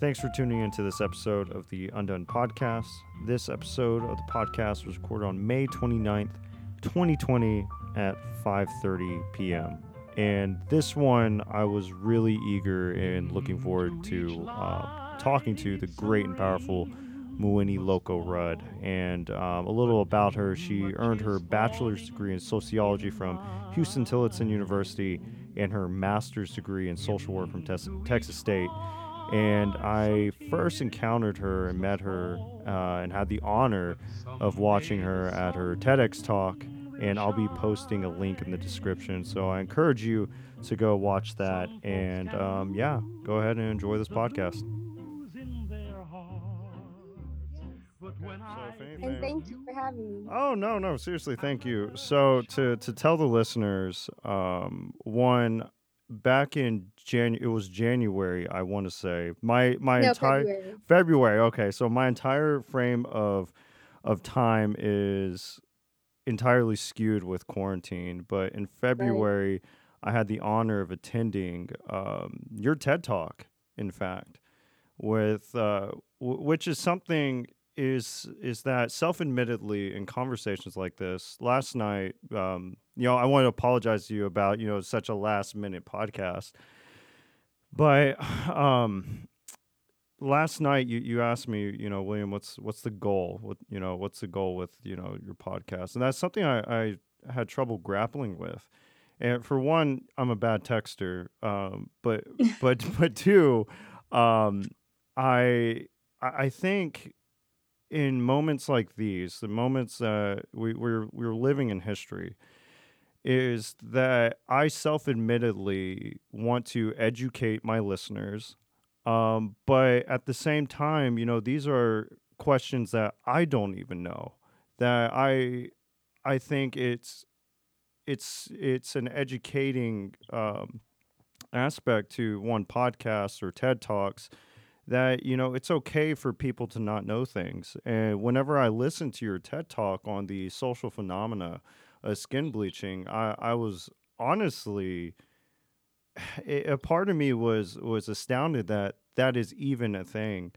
Thanks for tuning into this episode of the Undunn Podcast. This episode of the podcast was recorded on May 29th, 2020 at 5:30 p.m. And this one I was really eager and looking forward to uh, talking to the great and powerful Mueni Loko Rudd. And um, a little about her she earned her bachelor's degree in sociology from Huston-Tillotson University and her master's degree in social work from Texas State. And I first encountered her and met her uh, and had the honor of watching her at her TEDx talk. And I'll be posting a link in the description. So I encourage you to go watch that. And um, yeah, go ahead and enjoy this podcast. And thank you for having me. Oh no, no, seriously, thank you. So to to tell the listeners, um, one back in Jan, it was January, I want to say my my No, entire February. February. Okay, so my entire frame of of time is entirely skewed with quarantine. But in February, I had the honor of attending um, your TED Talk. In fact, with uh, w- which is something is is that self-admittedly in conversations like this last night um you know i want to apologize to you about you know such a last minute podcast but um last night you, you asked me you know william what's what's the goal what you know what's the goal with you know your podcast? And that's something i i had trouble grappling with. And for one i'm a bad texter um but but but two um i i I think in moments like these the moments that we, we're we're living in history is that i self-admittedly want to educate my listeners um, but at the same time, you know, these are questions that I don't even know. That I, I think it's, it's it's an educating um, aspect to one podcast or TED talks. That you know, it's okay for people to not know things. And whenever I listened to your TED talk on the social phenomena of skin bleaching, I, I was honestly a a part of me was was astounded that that is even a thing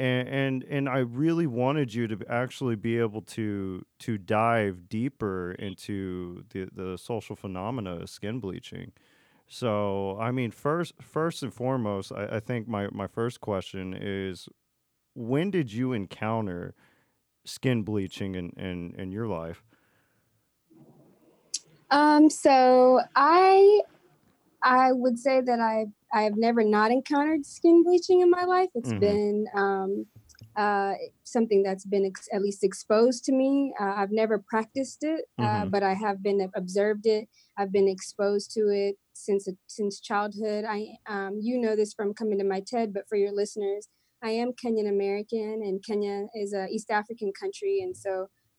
and and and I really wanted you to actually be able to to dive deeper into the the social phenomena of skin bleaching so I mean first first and foremost I, I think my my first question is when did you encounter skin bleaching in in, in your life Um, so I I would say that I I have never not encountered skin bleaching in my life. It's Mhm. been um, uh, something that's been ex- at least exposed to me. Uh, I've never practiced it, uh, Mhm. but I have been observed it. I've been exposed to it since since childhood. I um, you know this from coming to my TED, but for your listeners, I am Kenyan American, and Kenya is a East African country, and so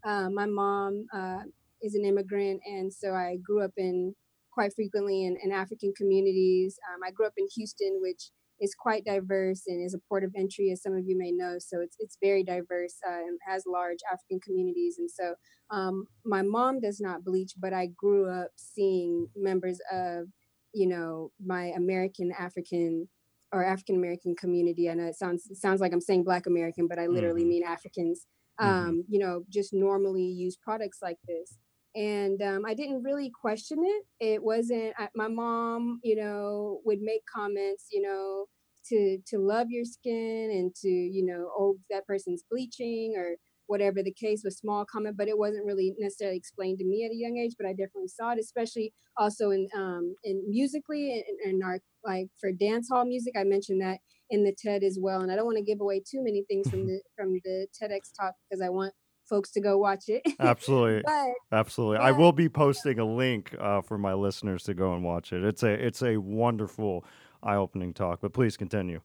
uh, my mom uh, is an immigrant, and so I grew up in quite frequently in, in African communities. Um, I grew up in Houston, which is quite diverse and is a port of entry, as some of you may know. So it's it's very diverse uh, and has large African communities. And so um, my mom does not bleach, but I grew up seeing members of, you know, my American African or African American community. I know it sounds it sounds like I'm saying Black American, but I literally Mhm. mean Africans. Mhm. Um, you know, just normally use products like this and um, I didn't really question it. It wasn't I, my mom, you know, would make comments, you know, to to love your skin and to you know, oh that person's bleaching or whatever the case was, small comment, but it wasn't really necessarily explained to me at a young age. But I definitely saw it, especially also in um in musically and in our like for dance hall music. I mentioned that in the TED as well, and I don't want to give away too many things from the from the TEDx talk because I want folks to go watch it. absolutely but Absolutely. I will be posting a link uh, for my listeners to go and watch it. It's a it's a wonderful eye-opening talk, but please continue.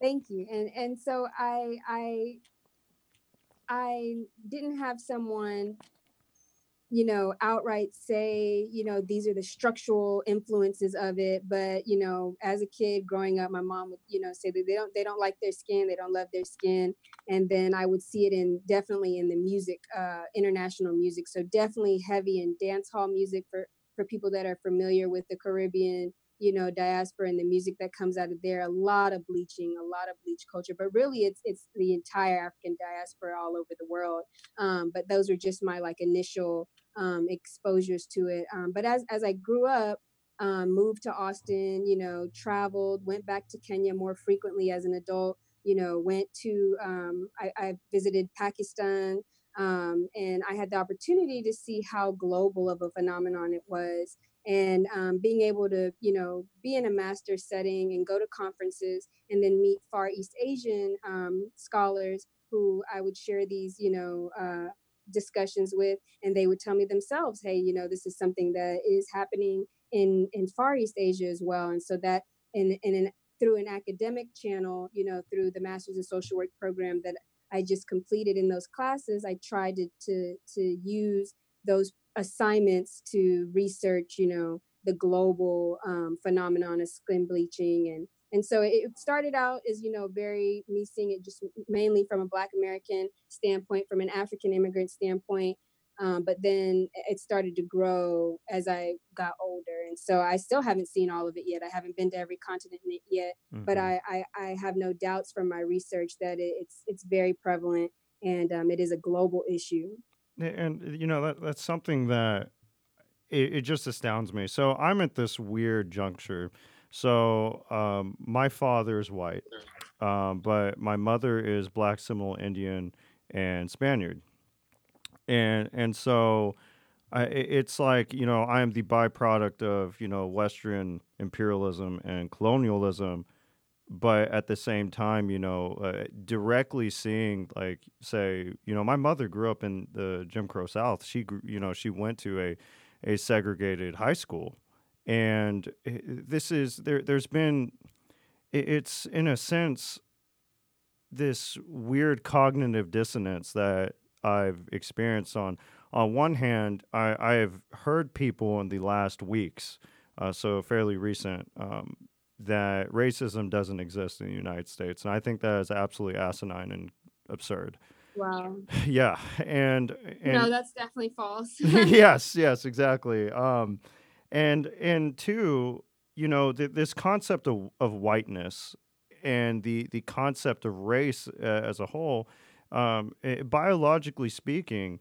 thank you and and so i i i didn't have someone you know outright say you know these are the structural influences of it but you know as a kid growing up my mom would you know say that they don't they don't like their skin they don't love their skin and then i would see it in definitely in the music uh international music so definitely heavy in dance hall music for for people that are familiar with the caribbean you know diaspora and the music that comes out of there a lot of bleaching a lot of bleach culture but really it's it's the entire african diaspora all over the world. Um, but those are just my like initial um, exposures to it. Um, but as as i grew up um, moved to austin you know traveled went back to kenya more frequently as an adult you know went to um, I, I visited pakistan um, and I had the opportunity to see how global of a phenomenon it was and um, being able to you know be in a master setting and go to conferences and then meet far east asian um, scholars who i would share these you know uh, discussions with and they would tell me themselves hey you know this is something that is happening in in far east asia as well. And so that in in an through an academic channel you know through the masters in social work program that i just completed in those classes i tried to to, to use those assignments to research, you know, the global um, phenomenon of skin bleaching. And and so it started out as you know very me seeing it just mainly from a black american standpoint from an african immigrant standpoint. Um, but then it started to grow as i got older. And so i still haven't seen all of it yet. I haven't been to every continent yet. Mm-hmm. but I, I, I have no doubts from my research that it, it's it's very prevalent and um, it is a global issue and you know that that's something that it, it just astounds me. So I'm at this weird juncture. So um, my father is white, um, but my mother is black, Seminole Indian, and Spaniard, and and so I, it's like you know I am the byproduct of you know Western imperialism and colonialism, but at the same time, you know, uh, directly seeing like say, you know, my mother grew up in the Jim Crow South. She, you know, she went to a a segregated high school, and this is there. There's been, it's in a sense, this weird cognitive dissonance that I've experienced. On on one hand, I I have heard people in the last weeks, uh, so fairly recent. Um, that racism doesn't exist in the United States. And I think that is absolutely asinine and absurd. Wow. Yeah. And, and no, that's definitely false. yes, yes, exactly. Um, and, and two, you know, th- this concept of, of whiteness and the, the concept of race uh, as a whole, um, it, eh, biologically speaking,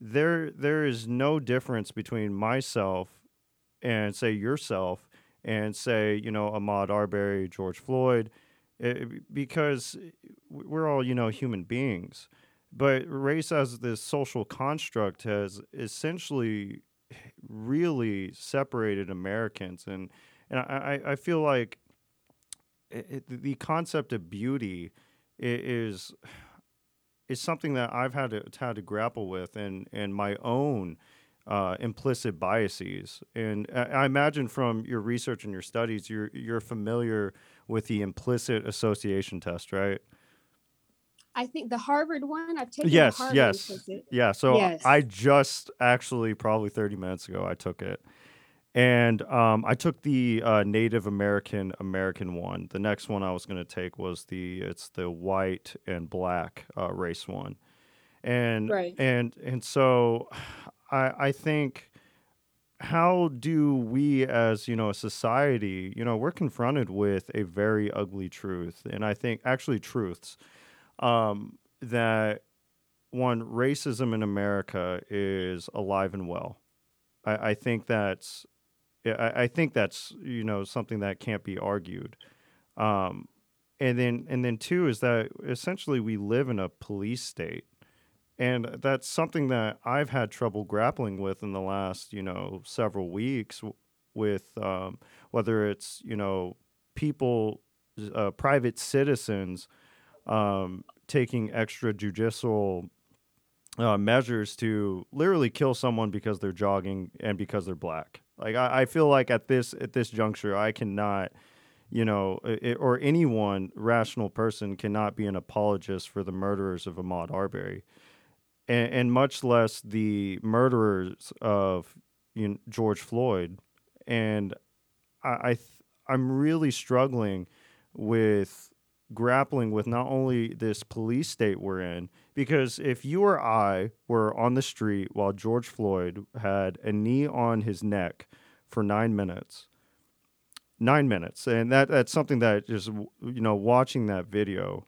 there, there is no difference between myself and say yourself and say, you know, Ahmaud Arbery, George Floyd, it, eh, eh because eh, we're all, you know, human beings. But race as this social construct has essentially really separated Americans. And, and I, I feel like eh, it, the concept of beauty is is something that I've had to had to grapple with and and my own uh, implicit biases. And I imagine from your research and your studies, you're you're familiar with the implicit association test, right? I think the Harvard one. I've taken. Yes, Harvard yes, implicit. yeah. So yes. I just actually probably thirty minutes ago I took it, and um, I took the uh, Native American American one. The next one I was going to take was the it's the white and black uh, race one, and right. and and so I, I think how do we as you know a society you know we're confronted with a very ugly truth and i think actually truths um, that one racism in america is alive and well. I, I think that's I, I, think that's you know something that can't be argued. Um, and then and then two is that essentially we live in a police state and that's something that I've had trouble grappling with in the last, you know, several weeks with um, whether it's, you know, people, uh, private citizens um, taking extrajudicial uh, measures to literally kill someone because they're jogging and because they're black. Like I, I feel like at this at this juncture, I cannot, you know, it, or anyone rational person cannot be an apologist for the murderers of Ahmaud Arbery and, and much less the murderers of you know, George Floyd. And I, I th- I'm really struggling with grappling with not only this police state we're in, because if you or I were on the street while George Floyd had a knee on his neck for nine minutes, nine minutes, and that that's something that just you know watching that video,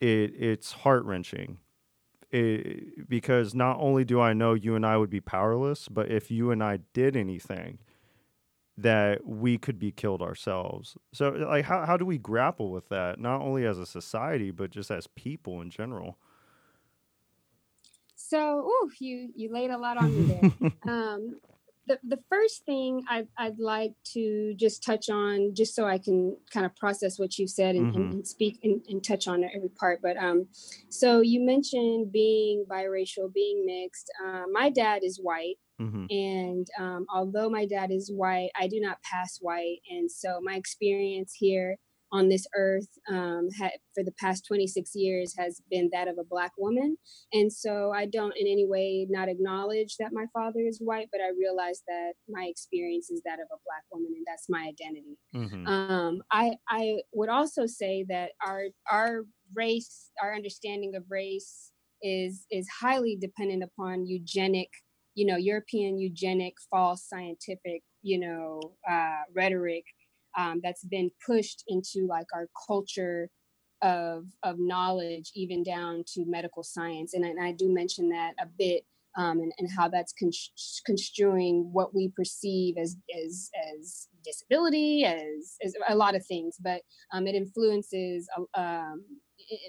it it's heart wrenching. Because not only do I know you and I would be powerless, but if you and I did anything, that we could be killed ourselves. So like how how do we grapple with that not only as a society but just as people in general? So, ooh, you you laid a lot on me there. um, the the first thing I'd, I'd like to just touch on, just so I can kind of process what you said and, mm-hmm. and, and speak and, and, touch on every part. But um, so you mentioned being biracial, being mixed. Uh, my dad is white. Mm-hmm. And um, although my dad is white, I do not pass white. And so my experience here on this earth um, ha- for the past 26 years has been that of a black woman and so i don't in any way not acknowledge that my father is white but i realize that my experience is that of a black woman and that's my identity mm-hmm. um, I, I would also say that our our race our understanding of race is is highly dependent upon eugenic you know european eugenic false scientific you know uh, rhetoric um, that's been pushed into like our culture of of knowledge, even down to medical science. And, and I do mention that a bit um, and, and how that's construing what we perceive as as as disability, as, as a lot of things. But um, it influences um,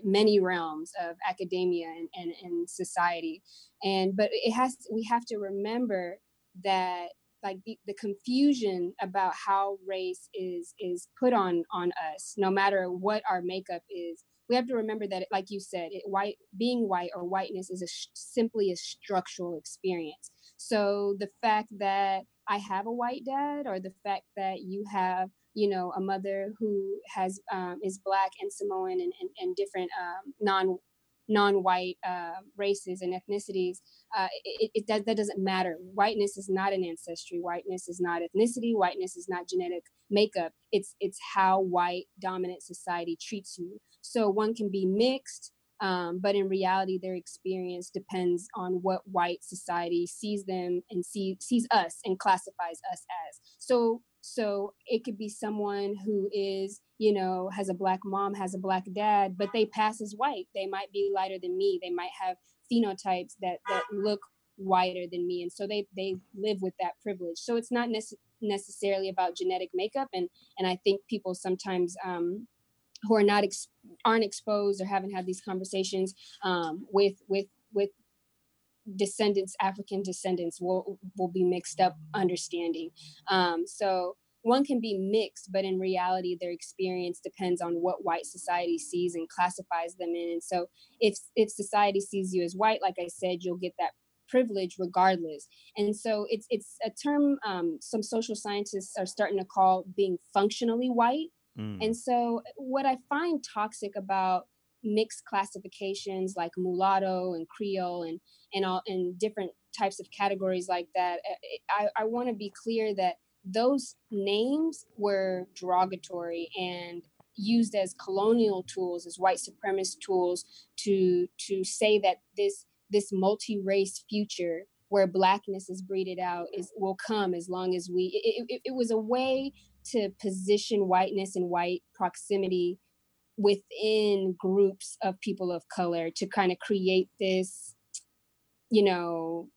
many realms of academia and, and, and society. And but it has we have to remember that like the, the confusion about how race is is put on on us no matter what our makeup is. We have to remember that like you said it, white being white or whiteness is a sh- simply a structural experience. So the fact that i have a white dad or the fact that you have you know a mother who has um, is black and samoan and, and, and different um, non non-white uh, races and ethnicities, uh, it, it does, that doesn't matter. Whiteness is not an ancestry. Whiteness is not ethnicity. Whiteness is not genetic makeup. It's it's how white dominant society treats you. So one can be mixed, um, but in reality, their experience depends on what white society sees them and see, sees us and classifies us as. So so it could be someone who is, you know, has a black mom, has a black dad, but they pass as white. They might be lighter than me. They might have phenotypes that that look whiter than me, and so they they live with that privilege. So it's not nece- necessarily about genetic makeup, and and I think people sometimes. Um, who are not ex- aren't exposed or haven't had these conversations um, with with with descendants, African descendants, will will be mixed up understanding. Um, so one can be mixed, but in reality, their experience depends on what white society sees and classifies them in. And so, if if society sees you as white, like I said, you'll get that privilege regardless. And so, it's it's a term um, some social scientists are starting to call being functionally white. Mm. And so, what I find toxic about mixed classifications like mulatto and creole and and all and different types of categories like that. Eh, i, I want to be clear that those names were derogatory and used as colonial tools as white supremacist tools to to say that this this multi-race future where blackness is breeded out is will come as long as we it, it, it was a way to position whiteness and white proximity within groups of people of color to kind of create this, you know,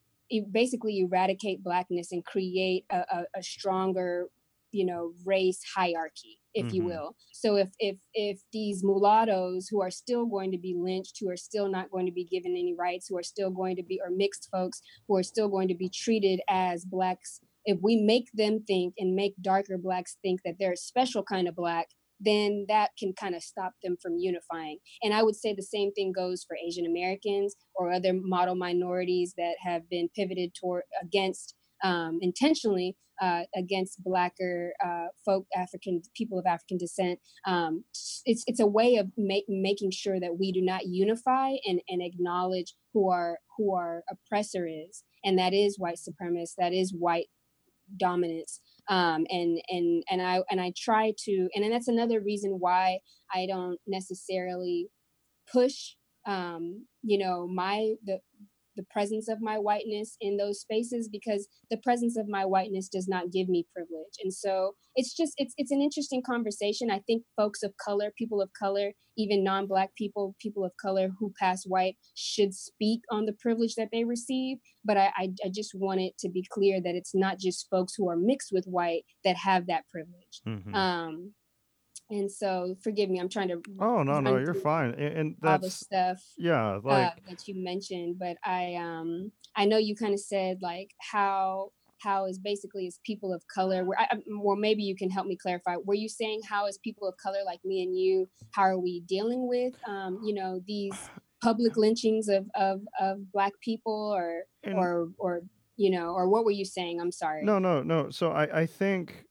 basically eradicate blackness and create a, a, a stronger, you know, race hierarchy, if mm-hmm. you will. So if if if these mulattoes who are still going to be lynched, who are still not going to be given any rights, who are still going to be, or mixed folks who are still going to be treated as blacks, if we make them think and make darker blacks think that they're a special kind of black, then that can kind of stop them from unifying. And I would say the same thing goes for Asian Americans or other model minorities that have been pivoted toward against um, intentionally uh, against blacker uh, folk, African people of African descent. Um, it's it's a way of ma- making sure that we do not unify and, and acknowledge who our who our oppressor is, and that is white supremacist, that is white dominance um, and and and I and I try to and then that's another reason why I don't necessarily push um, you know my the the presence of my whiteness in those spaces because the presence of my whiteness does not give me privilege. And so it's just it's it's an interesting conversation. I think folks of color people of color even non-black people people of color who pass white should speak on the privilege that they receive. But i i, I just want it to be clear that it's not just folks who are mixed with white that have that privilege. Mm-hmm. um and so forgive me i'm trying to oh no no you're fine. And, and that's all the stuff yeah uh, like uh, that you mentioned but i um i know you kind of said like how how is basically as people of color where I, well maybe you can help me clarify. Were you saying how as people of color like me and you how are we dealing with um you know these public lynchings of of, of black people or and, or or you know or what were you saying? I'm sorry. No no no. So i i think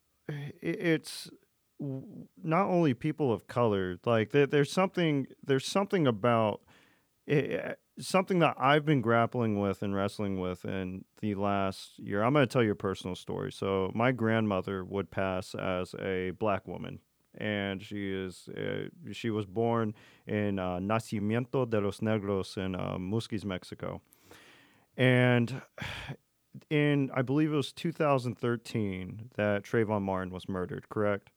it's not only people of color like there, there's something there's something about it, eh, something that I've been grappling with and wrestling with in the last year. I'm going to tell you a personal story. So my grandmother would pass as a black woman and she is uh, she was born in uh, Nacimiento de los Negros in uh, Múzquiz, Mexico. And in I believe it was 2013 that Trayvon Martin was murdered, correct?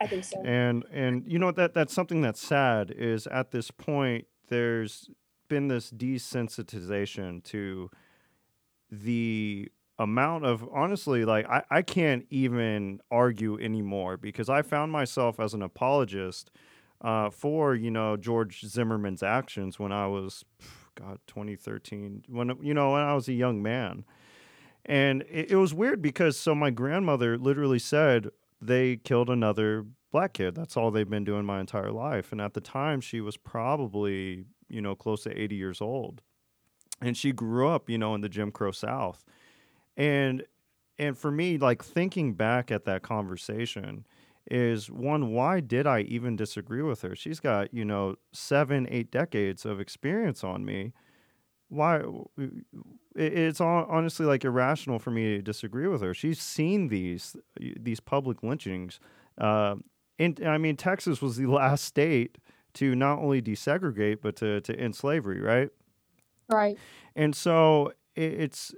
I think so. And and you know that that's something that's sad is at this point there's been this desensitization to the amount of honestly like I, I can't even argue anymore because I found myself as an apologist uh, for you know George Zimmerman's actions when I was God 2013 when you know when I was a young man and it, it was weird because so my grandmother literally said they killed another black kid. That's all they've been doing my entire life. And at the time, she was probably, you know, close to 80 years old. And she grew up, you know, in the Jim Crow South. And and for me, like thinking back at that conversation is one, why did I even disagree with her? She's got, you know, seven, eight decades of experience on me. Why it's honestly like irrational for me to disagree with her. She's seen these these public lynchings. Uh, and I mean, Texas was the last state to not only desegregate but to to end slavery, right? Right. And so it's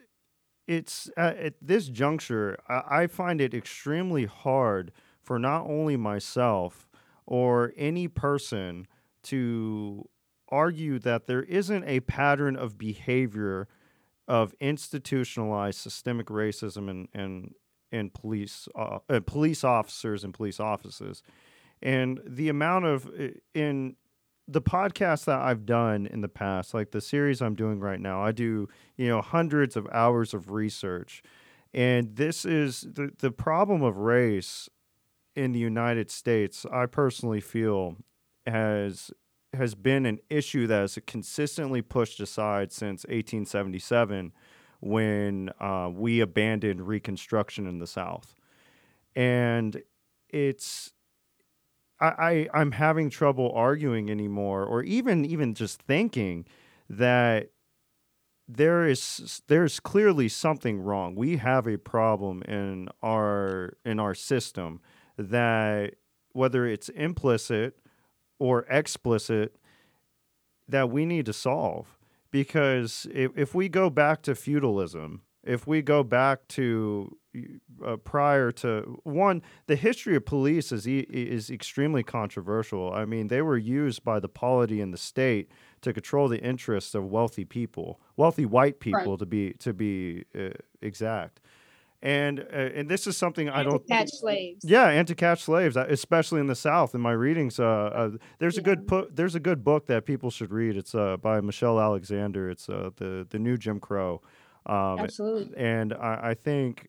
it's uh, at this juncture, I, I find it extremely hard for not only myself or any person to argue that there isn't a pattern of behavior of institutionalized systemic racism and and and police uh, uh, police officers and police offices, and the amount of in the podcasts that I've done in the past, like the series I'm doing right now, I do you know hundreds of hours of research, and this is the the problem of race in the United States. I personally feel has has been an issue that has consistently pushed aside since 1877 when uh, we abandoned Reconstruction in the South. And it's I, I I'm having trouble arguing anymore, or even even just thinking that there is there's clearly something wrong. We have a problem in our in our system that whether it's implicit or explicit that we need to solve. Because if, if we go back to feudalism if we go back to uh, prior to one the history of police is is extremely controversial. I mean they were used by the polity and the state to control the interests of wealthy people wealthy white people right. to be to be uh, exact and uh, and this is something I don't catch slaves. Yeah, and to catch slaves, uh, especially in the South. In my readings, uh, uh there's yeah. a good pu- there's a good book that people should read. It's uh, by Michelle Alexander. It's uh, the the new Jim Crow. Um, Absolutely. And I, I think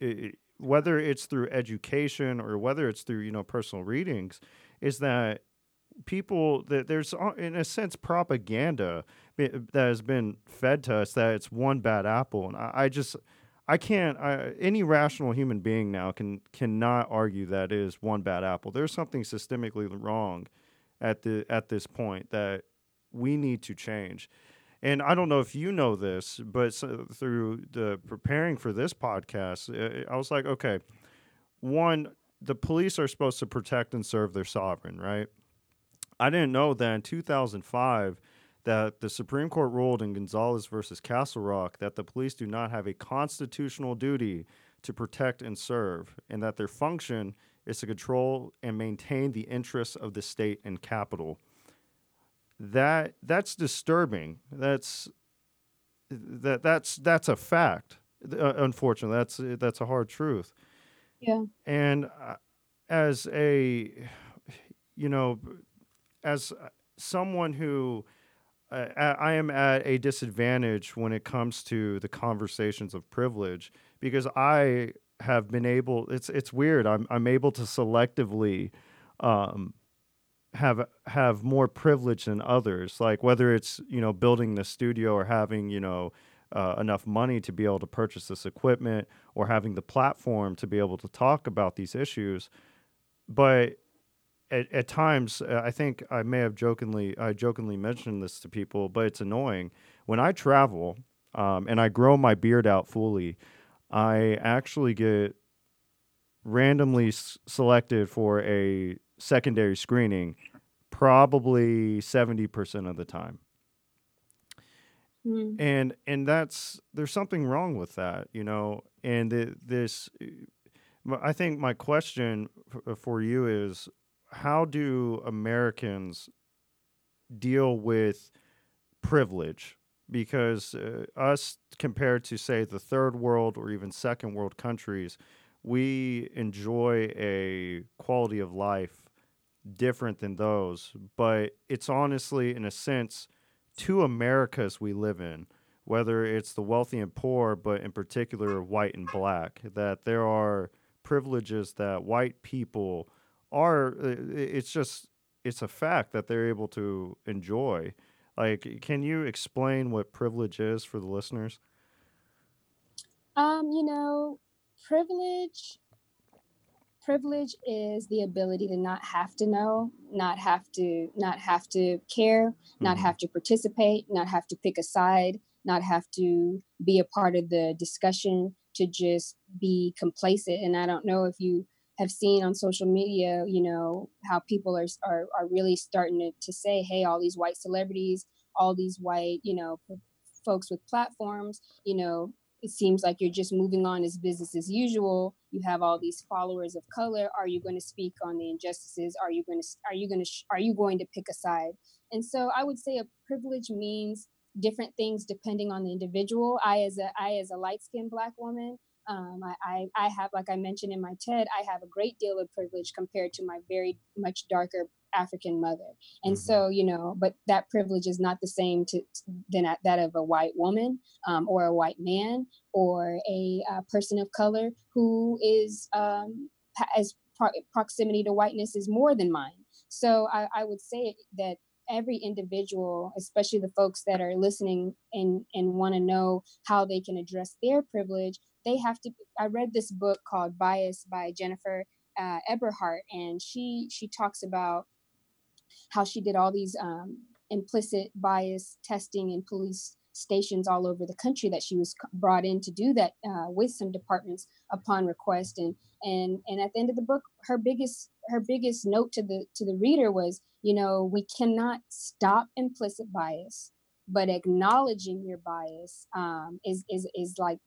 it, whether it's through education or whether it's through you know personal readings, is that people that there's in a sense propaganda that has been fed to us that it's one bad apple, and I, I just I can't. I, any rational human being now can cannot argue that is one bad apple. There's something systemically wrong at the at this point that we need to change. And I don't know if you know this, but so, through the preparing for this podcast, uh, I was like, okay, one, the police are supposed to protect and serve their sovereign, right? I didn't know that in 2005 that the Supreme Court ruled in Gonzales versus Castle Rock that the police do not have a constitutional duty to protect and serve, and that their function is to control and maintain the interests of the state and capital. That that's disturbing. That's that that's that's a fact. Uh, unfortunately, that's that's a hard truth. Yeah. And uh, as a, you know, as someone who I am at a disadvantage when it comes to the conversations of privilege because I have been able. It's it's weird. I'm I'm able to selectively. Um, have have more privilege than others like whether it's you know building the studio or having you know uh, enough money to be able to purchase this equipment or having the platform to be able to talk about these issues. But at, at times, uh, I think I may have jokingly I jokingly mentioned this to people, but it's annoying when I travel um, and I grow my beard out fully. I actually get randomly s- selected for a secondary screening, probably seventy percent of the time. Mm. And and that's there's something wrong with that, you know. And the, this, I think my question f- for you is, how do Americans deal with privilege? Because uh, us compared to say the third world or even second world countries, we enjoy a quality of life different than those. But it's honestly, in a sense two Americas we live in, whether it's the wealthy and poor, but in particular white and black, that there are privileges that white people are, it's just, it's a fact that they're able to enjoy. Like, can you explain what privilege is for the listeners? Um, you know, privilege privilege is the ability to not have to know, not have to not have to care, not mm-hmm. have to participate, not have to pick a side, not have to be a part of the discussion, to just be complacent. And I don't know if you have seen on social media, you know, how people are are, are really starting to, to say, hey, all these white celebrities, all these white, you know, folks with platforms, you know, it seems like you're just moving on as business as usual. You have all these followers of color. Are you going to speak on the injustices? Are you going to are you going to are you going to pick a side? And so i would say a privilege means different things depending on the individual. I as a i as a light skinned black woman um, I, I, I have like i mentioned in my ted i have a great deal of privilege compared to my very much darker African mother. And mm-hmm. so, you know, but that privilege is not the same to, than that of a white woman um, or a white man or a uh, person of color who is um, as pro- proximity to whiteness is more than mine. So I, I would say that every individual, especially the folks that are listening and, and want to know how they can address their privilege, they have to. I read this book called Bias by Jennifer uh, and she she talks about how she did all these um, implicit bias testing in police stations all over the country that she was brought in to do that uh, with some departments upon request and and and at the end of the book her biggest her biggest note to the to the reader was you know we cannot stop implicit bias but acknowledging your bias um, is is is like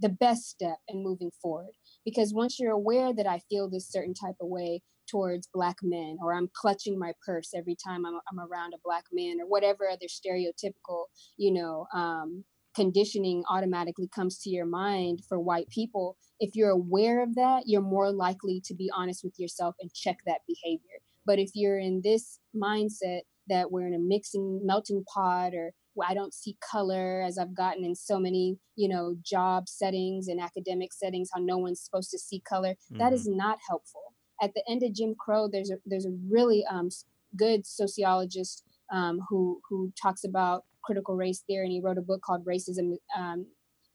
the best step in moving forward. Because once you're aware that i feel this certain type of way towards black men or i'm clutching my purse every time i'm, I'm around a black man or whatever other stereotypical you know um, conditioning automatically comes to your mind for white people if you're aware of that you're more likely to be honest with yourself and check that behavior. But if you're in this mindset that we're in a mixing melting pot or I don't see color as I've gotten in so many, you know, job settings and academic settings, how no one's supposed to see color. Mm-hmm. That is not helpful at the end of Jim Crow, there's a there's a really um, good sociologist um, who who talks about critical race theory, and he wrote a book called Racism. Um,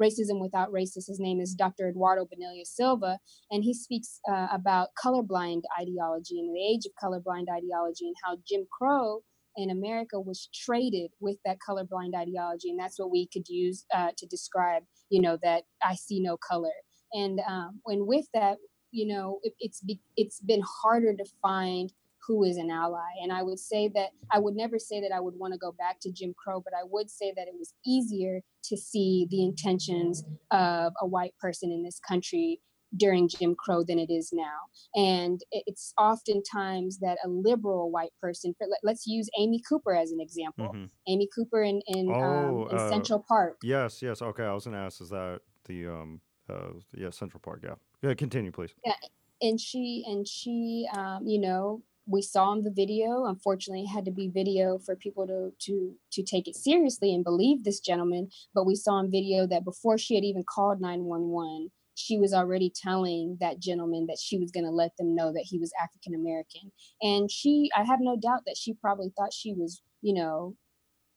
Racism Without Racists. His name is Dr. Eduardo Bonilla Silva, and he speaks uh, about colorblind ideology and the age of colorblind ideology and how Jim Crow in America was traded with that colorblind ideology, and that's what we could use uh, to describe, you know, that I see no color. And um, and with that, you know it, it's be, it's been harder to find who is an ally. And I would say that I would never say that I would want to go back to Jim Crow, but I would say that it was easier to see the intentions of a white person in this country during Jim Crow than it is now. And it's oftentimes that a liberal white person, let's use Amy Cooper as an example. Mm-hmm. Amy Cooper in, in, um, oh, um, in uh, Central Park. Yes, yes. Okay. I was going to ask, is that the, um, uh, yeah, Central Park. Yeah. Yeah. Continue, please. Yeah. And she, and she, um, you know, we saw in the video unfortunately it had to be video for people to to to take it seriously and believe this gentleman but we saw in video that before she had even called 911 she was already telling that gentleman that she was going to let them know that he was African American. And she, I have no doubt that she probably thought she was, you know,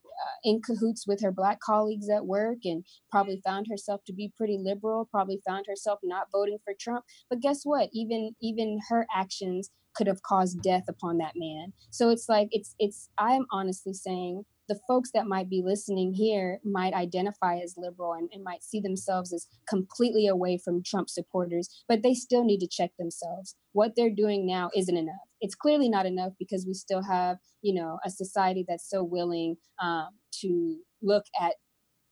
uh, in cahoots with her black colleagues at work and probably found herself to be pretty liberal probably found herself not voting for trump. But guess what? Even even her actions could have caused death upon that man. So it's like it's it's i'm honestly saying the folks that might be listening here might identify as liberal and, and, might see themselves as completely away from Trump supporters, but they still need to check themselves. What they're doing now isn't enough. It's clearly not enough because we still have, you know, a society that's so willing um, to look at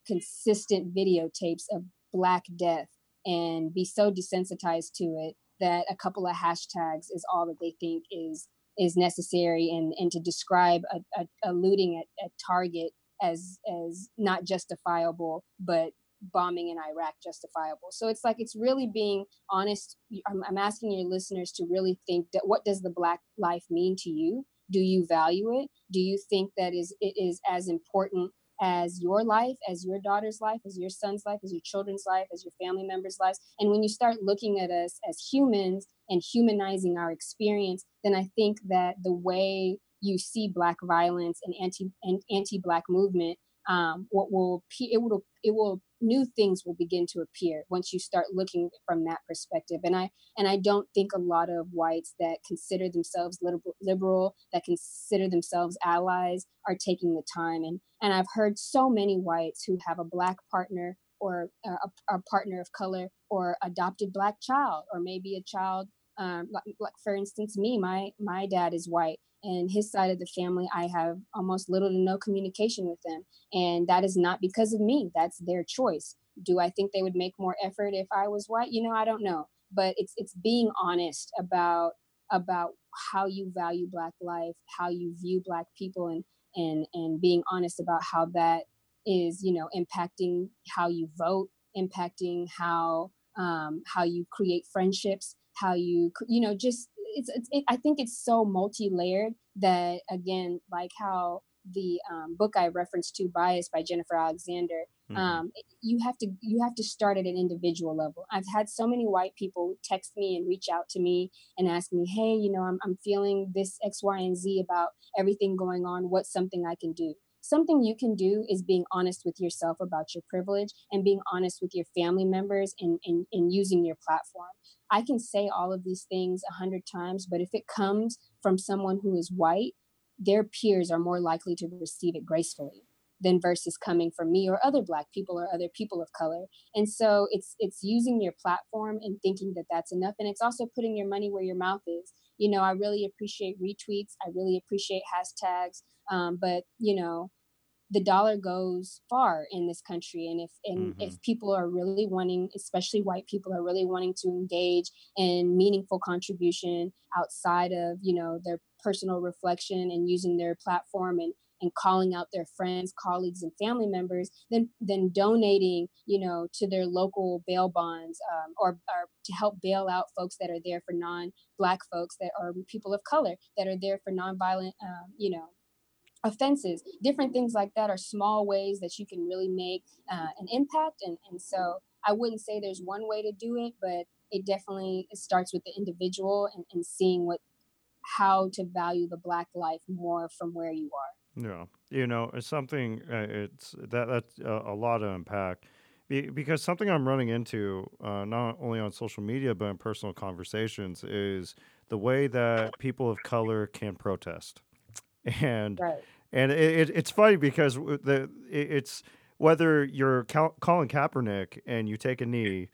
consistent videotapes of Black death and be so desensitized to it that a couple of hashtags is all that they think is is necessary and, and to describe a, a, a looting at, at Target as as not justifiable, but bombing in Iraq justifiable. So it's like it's really being honest. I'm, I'm, asking your listeners to really think that what does the black life mean to you? Do you value it? Do you think that is it is as important as your life, as your daughter's life, as your son's life, as your children's life, as your family members' lives. And when you start looking at us as humans and humanizing our experience, then I think that the way you see Black violence and anti and anti-Black movement, um, what will it will it will new things will begin to appear once you start looking from that perspective. And i and i don't think a lot of whites that consider themselves liberal, liberal that consider themselves allies are taking the time. And and i've heard so many whites who have a black partner or a, a partner of color or adopted black child or maybe a child um, like, like for instance me my my dad is white and his side of the family i have almost little to no communication with them and that is not because of me that's their choice. Do i think they would make more effort if i was white? You know i don't know but it's it's being honest about about how you value black life how you view black people and and and being honest about how that is you know impacting how you vote impacting how um, how you create friendships how you you know just it's, it's it, I think it's so multi-layered that again, like how the um, book I referenced to, Bias by Jennifer Alexander, mm-hmm. um, you have to you have to start at an individual level. I've had so many white people text me and reach out to me and ask me, hey, you know, I'm I'm feeling this X, Y, and Z about everything going on. What's something I can do? Something you can do is being honest with yourself about your privilege and being honest with your family members and, and, and using your platform. I can say all of these things a hundred times, but if it comes from someone who is white, their peers are more likely to receive it gracefully than versus coming from me or other black people or other people of color. And so it's it's using your platform and thinking that that's enough. And it's also putting your money where your mouth is. You know i really appreciate retweets. I really appreciate hashtags. Um, but you know the dollar goes far in this country and if and mm-hmm. if people are really wanting especially white people are really wanting to engage in meaningful contribution outside of you know their personal reflection and using their platform and and calling out their friends colleagues and family members then then donating you know to their local bail bonds um, or, or to help bail out folks that are there for non-black folks that are people of color that are there for nonviolent um, you know offenses. Different things like that are small ways that you can really make uh, an impact and, and so i wouldn't say there's one way to do it but it definitely it starts with the individual and, and seeing what how to value the black life more from where you are. Yeah. You know it's something uh, it's that that's a, a, lot to unpack. Because something i'm running into uh, not only on social media but in personal conversations is the way that people of color can protest and right. and it, it, it's funny because the it, it's whether you're Cal- Colin Kaepernick and you take a knee,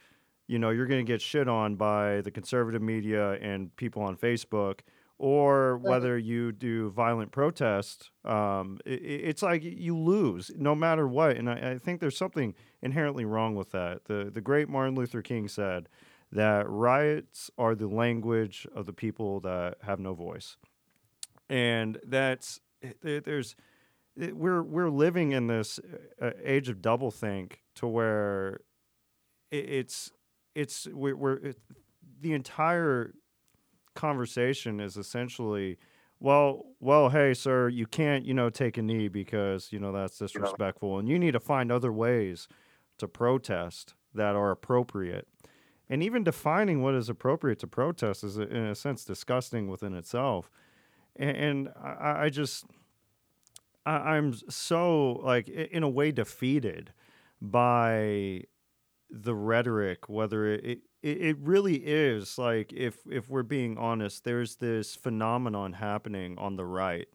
you know you're going to get shit on by the conservative media and people on Facebook, or Right. whether you do violent protest, um, i i- it's like you lose no matter what. And I, I think there's something inherently wrong with that. The the great Martin Luther King said that riots are the language of the people that have no voice, and that's eh, eh, there's eh, we're we're living in this age of doublethink to where it's it's we're, we're it, the entire conversation is essentially well well hey sir you can't you know take a knee because you know that's disrespectful and you need to find other ways to protest that are appropriate. And even defining what is appropriate to protest is in a sense disgusting within itself and, I, I just I, I'm so like in a way defeated by the rhetoric whether it, it it really is like if if we're being honest there's this phenomenon happening on the right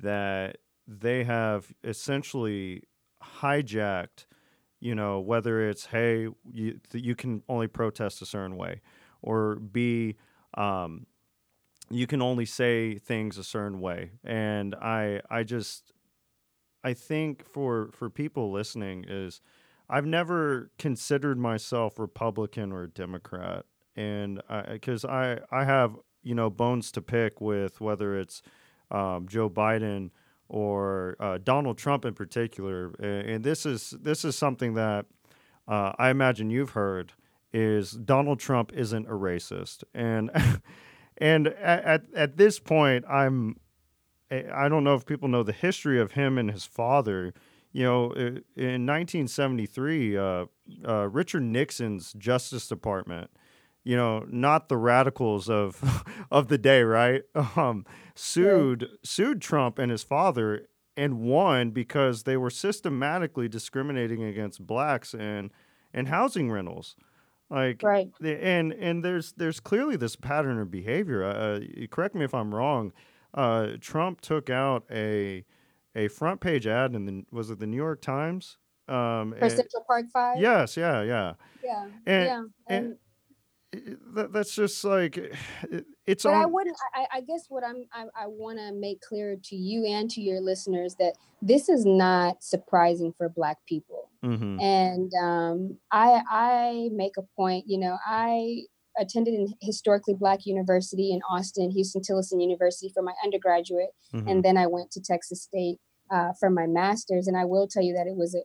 that they have essentially hijacked you know whether it's hey you you can only protest a certain way or b um you can only say things a certain way and i i just i think for for people listening is I've never considered myself Republican or Democrat, and because I, I have you know bones to pick with whether it's um, Joe Biden or uh, Donald Trump in particular, and this is this is something that uh, I imagine you've heard is Donald Trump isn't a racist, and and at, at at this point I'm I don't know if people know the history of him and his father. You know, in 1973, uh, uh, Richard Nixon's Justice Department, you know, not the radicals of of the day, right? Um, sued sued Trump and his father and won because they were systematically discriminating against blacks and and housing rentals. Like Right. the- and and there's there's clearly this pattern of behavior. Uh, correct me if I'm wrong. Uh, Trump took out a a front page ad in the was it the New York Times? Um, For Central Park Five. yes, yeah, yeah. Yeah. And, yeah. and And, that, that's just like it, it's but I wouldn't. I, I- guess what I'm. I, I want to make clear to you and to your listeners that this is not surprising for Black people. Mhm. and um, I I make a point. You know, I attended an historically Black university in Austin, Huston-Tillotson University for my undergraduate, Mhm. and then I went to Texas State uh, for my master's. And I will tell you that it was a,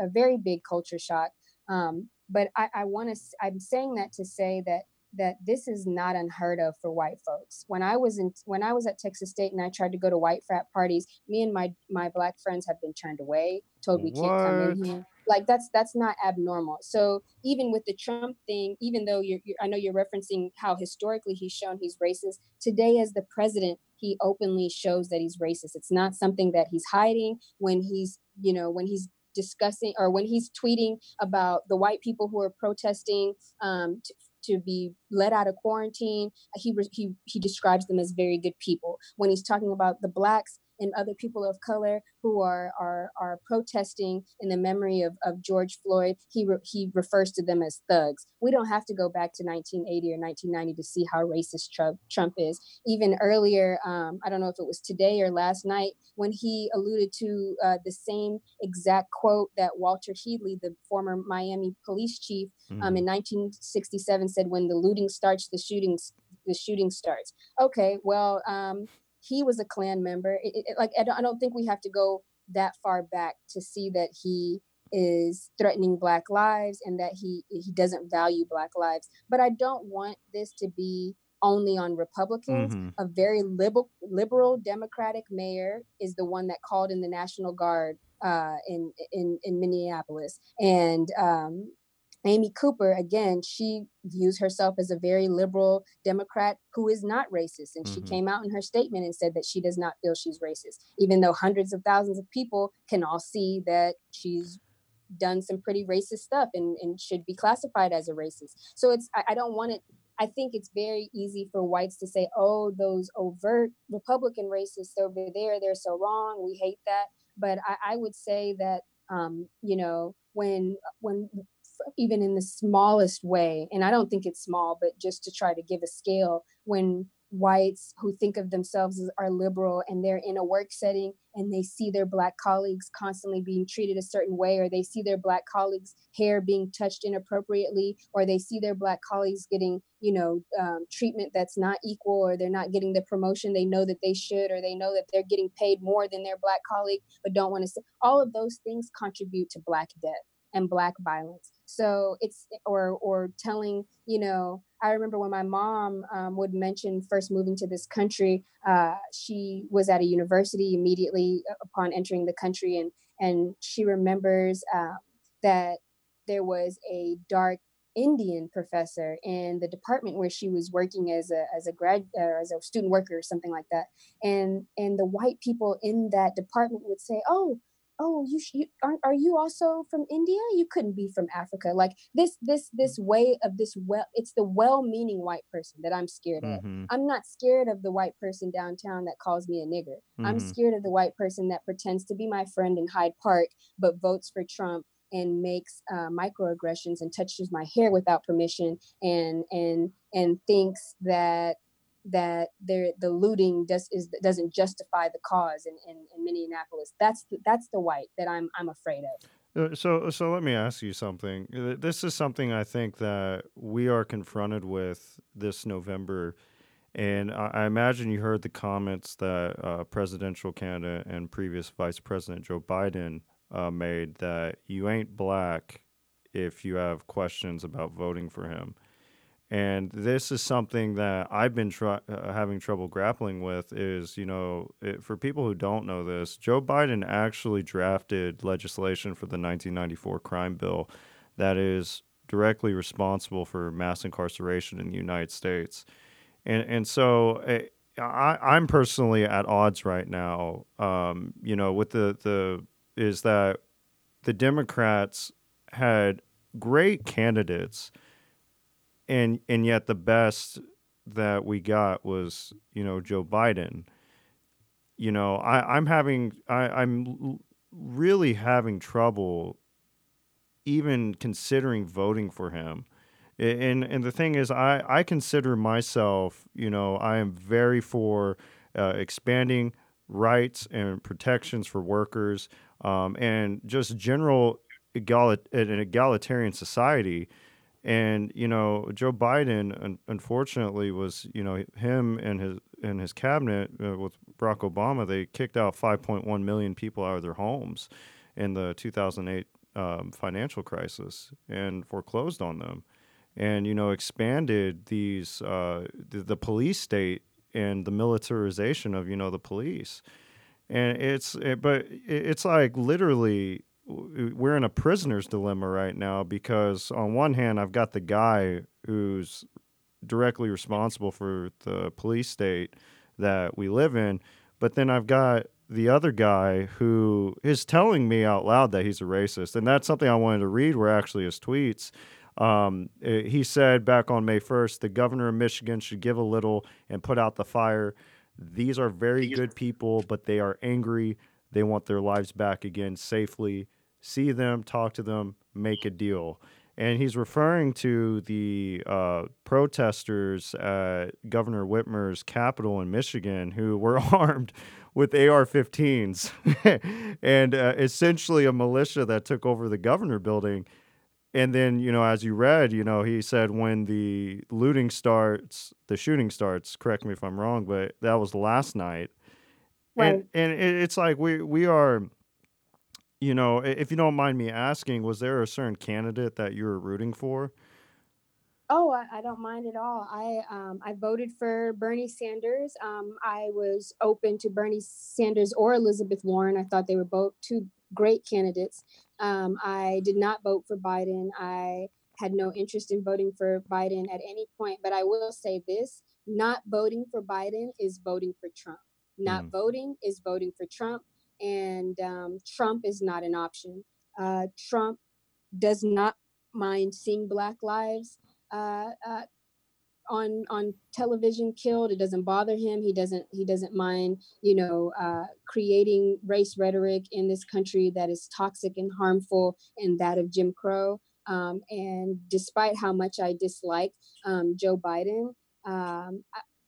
a, a very big culture shock. Um, but I, I want to. I'm saying that to say that that this is not unheard of for white folks. When I was in when I was at Texas State and I tried to go to white frat parties, me and my my black friends have been turned away, told we can't come in here. Like that's that's not abnormal. So even with the Trump thing, even though you're, you're I know you're referencing how historically he's shown he's racist, today as the president, he openly shows that he's racist. It's not something that he's hiding when he's you know when he's discussing or when he's tweeting about the white people who are protesting um, to, to be let out of quarantine. He, he he describes them as very good people. When he's talking about the blacks and other people of color who are are are protesting in the memory of, of George Floyd, he re- he refers to them as thugs. We don't have to go back to 1980 or 1990 to see how racist Trump Trump is. Even earlier, um, I don't know if it was today or last night when he alluded to uh, the same exact quote that Walter Headley, the former Miami police chief, um, Mhm. in 1967 said, "When the looting starts, the shooting the shooting starts." Okay, well, um, he was a Klan member. It, it- like I don't, I don't think we have to go that far back to see that he is threatening Black lives and that he he doesn't value Black lives. But I don't want this to be only on Republicans. Mhm. A very liberal liberal Democratic mayor is the one that called in the National Guard uh, in in in Minneapolis, and um, Amy Cooper, again, she views herself as a very liberal Democrat who is not racist. And she Mhm. came out in her statement and said that she does not feel she's racist, even though hundreds of thousands of people can all see that she's done some pretty racist stuff and, and should be classified as a racist. So it's, I, I don't want it. I think it's very easy for whites to say, oh, those overt Republican racists over there, they're so wrong. We hate that. But I, I would say that, um, you know, when, when even in the smallest way, and I don't think it's small, but just to try to give a scale, when whites who think of themselves as are liberal and they're in a work setting and they see their black colleagues constantly being treated a certain way or they see their black colleagues hair being touched inappropriately or they see their black colleagues getting you know um, treatment that's not equal or they're not getting the promotion they know that they should or they know that they're getting paid more than their black colleague but don't want to all of those things contribute to black death and black violence. So it's or or telling you know i remember when my mom um, would mention first moving to this country uh, she was at a university immediately upon entering the country and and she remembers uh, that there was a dark Indian professor in the department where she was working as a as a grad or as a student worker or something like that. And and the white people in that department would say oh oh you, you aren't, are you also from india? You couldn't be from africa. Like this this this way of this well it's the well-meaning white person that i'm scared of. Mm-hmm. i'm not scared of the white person downtown that calls me a nigger. Mm-hmm. i'm scared of the white person that pretends to be my friend in hyde park but votes for trump and makes uh, microaggressions and touches my hair without permission and and and thinks that that there the looting does is doesn't justify the cause in, in, in Minneapolis. That's the, that's the white that I'm I'm afraid of. Uh, so so let me ask you something. Uh, this is something I think that we are confronted with this November. And I, I imagine you heard the comments that uh, presidential candidate and previous Vice President Joe Biden uh, made that you ain't black if you have questions about voting for him. And this is something that I've been try- uh, having trouble grappling with. Is you know, it, for people who don't know this, Joe Biden actually drafted legislation for the 1994 crime bill that is directly responsible for mass incarceration in the United States. And and so eh, I, am personally at odds right now. Um, you know, with the the is that the Democrats had great candidates and and yet the best that we got was you know Joe Biden. You know, I, I'm having I, I'm really having trouble even considering voting for him. And and the thing is, I I consider myself, you know, I am very for uh, expanding rights and protections for workers, um, and just general egalit- an egalitarian society. And you know, Joe Biden, un- unfortunately, was you know him and his and his cabinet uh, with Barack Obama. They kicked out 5.1 million people out of their homes in the 2008 um, financial crisis and foreclosed on them, and you know expanded these uh, the, the police state and the militarization of you know the police, and it's it, but it's like literally we're in a prisoner's dilemma right now because on one hand I've got the guy who's directly responsible for the police state that we live in, but then I've got the other guy who is telling me out loud that he's a racist, and that's something I wanted to read. Were actually his tweets. Um, eh, he said back on May 1st, the governor of Michigan should give a little and put out the fire. These are very good people, but they are angry. They want their lives back again safely see them, talk to them, make a deal. And he's referring to the uh, protesters at Governor Whitmer's capital in Michigan who were armed with AR 15s and uh, essentially a militia that took over the governor building. And then, you know, as you read, you know, he said when the looting starts, the shooting starts, correct me if I'm wrong, but that was last night. Right. And, and it's like we, we are you know, if you don't mind me asking, was there a certain candidate that you were rooting for? Oh, I, I don't mind at all. I um, I voted for Bernie Sanders. Um, I was open to Bernie Sanders or Elizabeth Warren. I thought they were both two great candidates. Um, I did not vote for Biden. I had no interest in voting for Biden at any point. But I will say this: not voting for Biden is voting for Trump. Not mm. voting is voting for Trump and um, Trump is not an option. Uh, Trump does not mind seeing Black lives uh, uh, on on television killed. It doesn't bother him. He doesn't he doesn't mind you know uh, creating race rhetoric in this country that is toxic and harmful, and that of Jim Crow. Um, and despite how much I dislike um, Joe Biden, um,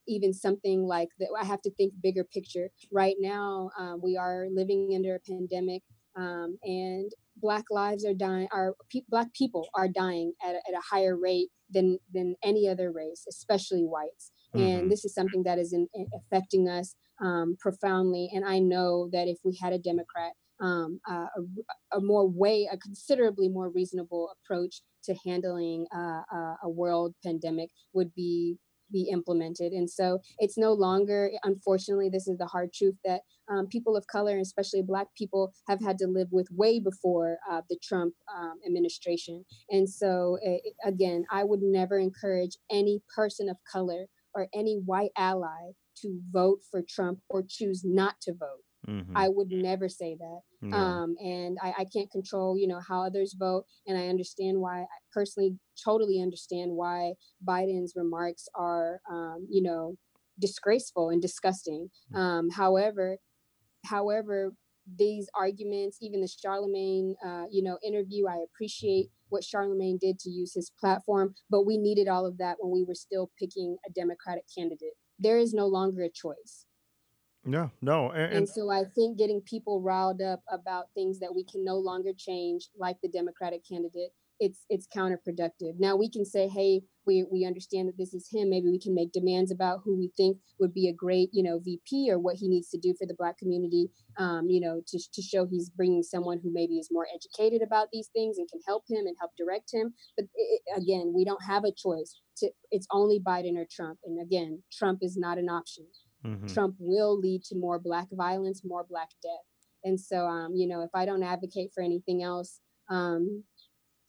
even something like that. I have to think bigger picture. Right now, um, we are living under a pandemic, um, and Black lives are dying. Our pe- Black people are dying at a, at a higher rate than than any other race, especially whites. Mm-hmm. And this is something that is in, in affecting us um, profoundly. And I know that if we had a Democrat, um, uh, a, a, more way, a considerably more reasonable approach to handling uh, uh, a world pandemic would be be implemented. And so it's no longer, unfortunately, this is the hard truth that um, people of color, especially Black people, have had to live with way before uh, the Trump um, administration. And so, it, again, I would never encourage any person of color or any white ally to vote for Trump or choose not to vote. Mm-hmm. I would never say that. No. Um, and I, I, can't control, you know, how others vote. And I understand why, I personally totally understand why Biden's remarks are, um, you know, disgraceful and disgusting. Mm. Um, however, however, these arguments, even the Charlemagne, uh, you know, interview, I appreciate what Charlemagne did to use his platform, but we needed all of that when we were still picking a Democratic candidate. There is no longer a choice. Yeah, no. And, and, so I think getting people riled up about things that we can no longer change, like the Democratic candidate, it's it's counterproductive. Now we can say, hey, we, we understand that this is him. Maybe we can make demands about who we think would be a great, you know, VP or what he needs to do for the Black community, um, you know, to, to show he's bringing someone who maybe is more educated about these things and can help him and help direct him. But it, again, we don't have a choice. To, it's only Biden or Trump. And again, Trump is not an option. Mm-hmm. Trump will lead to more Black violence, more Black death. And so, um, you know, if I don't advocate for anything else, um,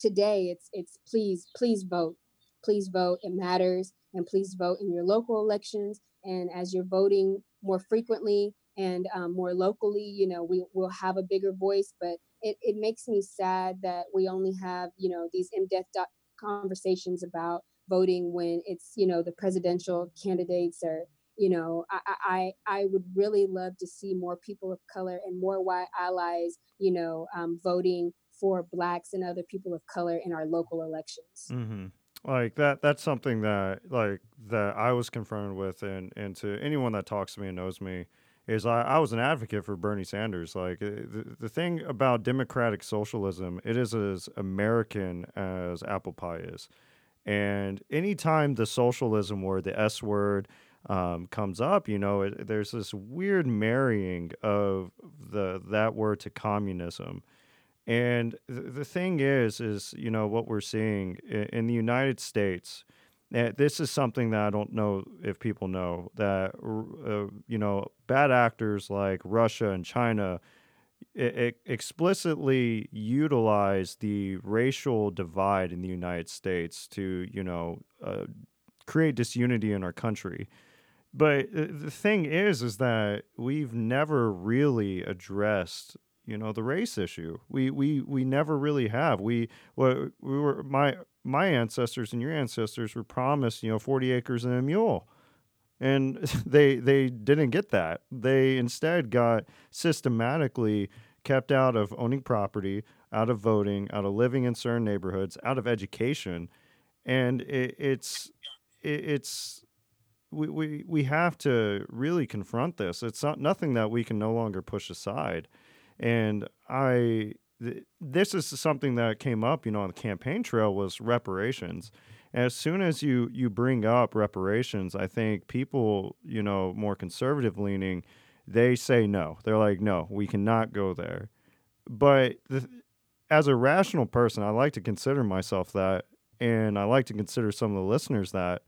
today it's it's please please vote. Please vote. It matters. And please vote in your local elections. And as you're voting more frequently and um, more locally you know we will have a bigger voice. But it, it makes me sad that we only have you know these in-depth conversations about voting when it's you know the presidential candidates or you know I, I i would really love to see more people of color and more white allies you know um, voting for blacks and other people of color in our local elections. Mm-hmm. Like that, that's something that like that I was confronted with, and and to anyone that talks to me and knows me, is I, I was an advocate for Bernie Sanders. Like the, the thing about democratic socialism, it is as American as apple pie is. And anytime the socialism word, the S word, um, comes up, you know, it, there's this weird marrying of the that word to communism. And th- the thing is, is you know what we're seeing in, in the United States. Uh, this is something that I don't know if people know that uh, you know bad actors like Russia and China it, explicitly utilize the racial divide in the United States to you know uh, create disunity in our country. But uh, the thing is, is that we've never really addressed you know the race issue. We we we never really have. We we were my my ancestors and your ancestors were promised you know 40 acres and a mule. And they they didn't get that. They instead got systematically kept out of owning property, out of voting, out of living in certain neighborhoods, out of education. And it, it's it, it's we, we we have to really confront this. It's not nothing that we can no longer push aside. And I, th- this is something that came up, you know, on the campaign trail was reparations. As soon as you you bring up reparations, I think people, you know, more conservative leaning, they say no. They're like, no, we cannot go there. But the, as a rational person, I like to consider myself that, and I like to consider some of the listeners that,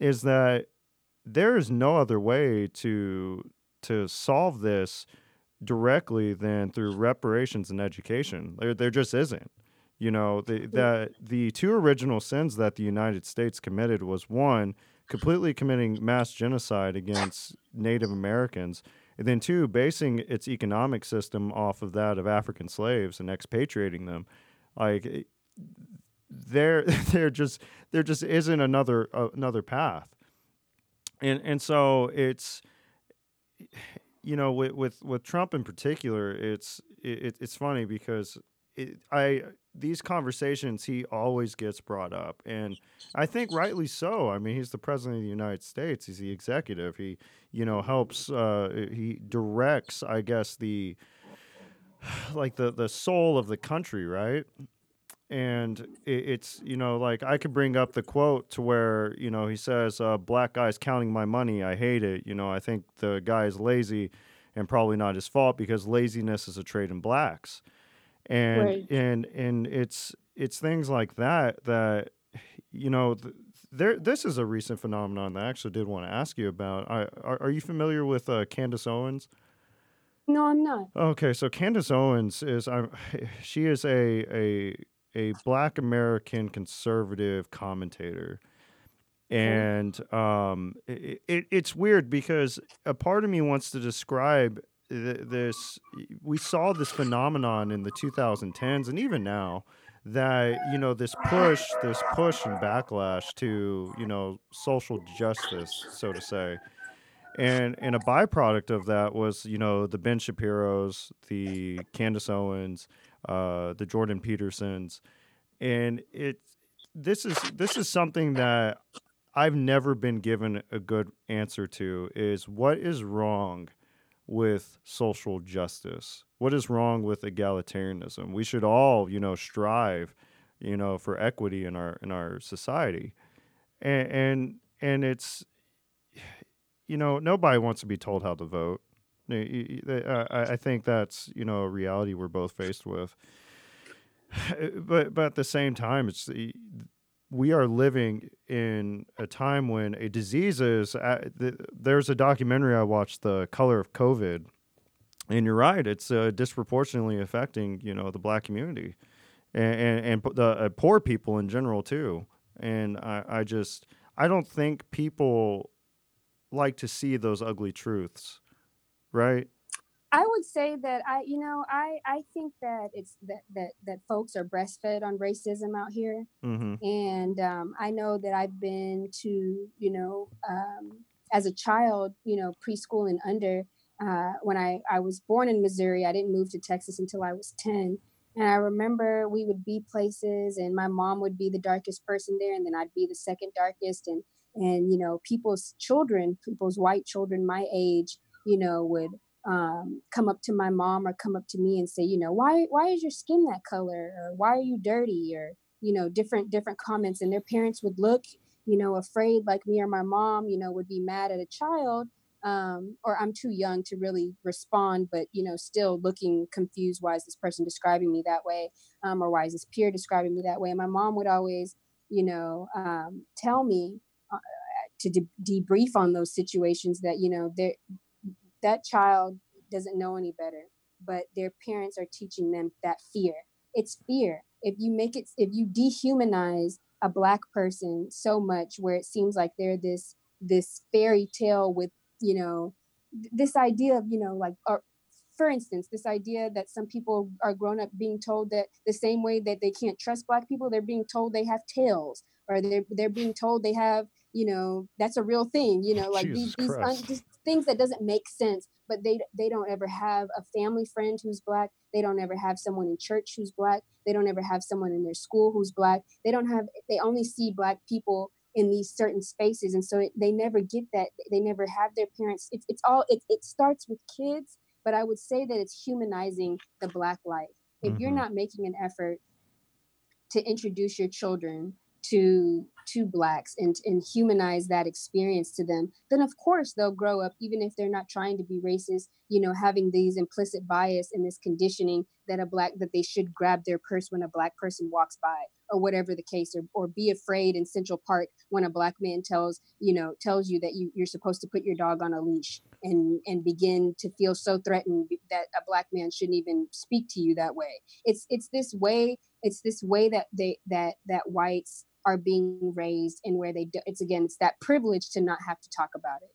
is that there is no other way to to solve this directly than through reparations and education. There, there just isn't. You know, the, that the two original sins that the United States committed was one, completely committing mass genocide against Native Americans, and then two, basing its economic system off of that of African slaves and expatriating them. Like eh, there, there just there just isn't another uh, another path, and and so it's you know, with with, with Trump in particular, it's it, it's funny because it, I these conversations he always gets brought up. And i think rightly so. I mean he's the president of the united states. He's the executive. He you know helps uh, he directs i guess the like the the soul of the country right and it, it's you know like i could bring up the quote to where you know he says uh, black guys counting my money i hate it you know i think the guy is lazy and probably not his fault because laziness is a trait in blacks and Right. and and it's it's things like that that you know th- there this is a recent phenomenon that I actually did want to ask you about. I, are, are you familiar with uh, Candace Owens? No, I'm not. Okay, so Candace Owens is I she is a a a black American conservative commentator. And um, it, it, it's weird because a part of me wants to describe th- this. We saw this phenomenon in the 2010s and even now that you know this push, this push and backlash to you know social justice, so to say and and a byproduct of that was you know the Ben Shapiro's, the Candace Owens, uh, the Jordan Petersons, and it this is this is something that I've never been given a good answer to is what is wrong with social justice? What is wrong with egalitarianism? We should all, you know, strive, you know, for equity in our in our society. And and, and it's you know, nobody wants to be told how to vote. I think that's you know a reality we're both faced with. But but at the same time, it's the- we are living in a time when a disease is. uh, th- There's a documentary I watched, "The Color of COVID," and you're right. It's uh, disproportionately affecting you know the black community, and and, and the uh, poor people in general too. And I, I just I don't think people like to see those ugly truths, right? I would say that I, you know, I I think that it's that that that folks are breastfed on racism out here, Mm-hmm. and um, I know that I've been to, you know, um, as a child, you know, preschool and under. Uh, when I I was born in Missouri, I didn't move to Texas until I was ten, and I remember we would be places, and my mom would be the darkest person there, and then I'd be the second darkest, and and you know, people's children, people's white children my age, you know, would um, come up to my mom or come up to me and say, you know, why why is your skin that color? Or why are you dirty? Or you know different different comments. And their parents would look you know afraid like me or my mom you know would be mad at a child um, or I'm too young to really respond but you know still looking confused why is this person describing me that way? Um, or why is this peer describing me that way? And my mom would always you know um, tell me uh, to de- debrief on those situations that you know there that child doesn't know any better but their parents are teaching them that fear. It's fear. If you make it if you dehumanize a black person so much where it seems like they're this this fairy tale with you know this idea of you know like or for instance this idea that some people are grown up being told that the same way that they can't trust black people they're being told they have tails or they're they're being told they have you know that's a real thing you know like Jesus these these un- just things that doesn't make sense but they they don't ever have a family friend who's black. They don't ever have someone in church who's black. They don't ever have someone in their school who's black. They don't have they only see black people in these certain spaces and so it, they never get that. They never have their parents. It's, it's all it, it starts with kids but i would say that it's humanizing the black life. If you're Mhm. not making an effort to introduce your children to to blacks and and humanize that experience to them then of course they'll grow up even if they're not trying to be racist you know having these implicit bias and this conditioning that a black that they should grab their purse when a black person walks by or whatever the case or, or be afraid in central park when a black man tells you know tells you that you, you're supposed to put your dog on a leash and and begin to feel so threatened that a black man shouldn't even speak to you that way. It's it's this way it's this way that they that that whites are being raised and where they do, it's again it's that privilege to not have to talk about it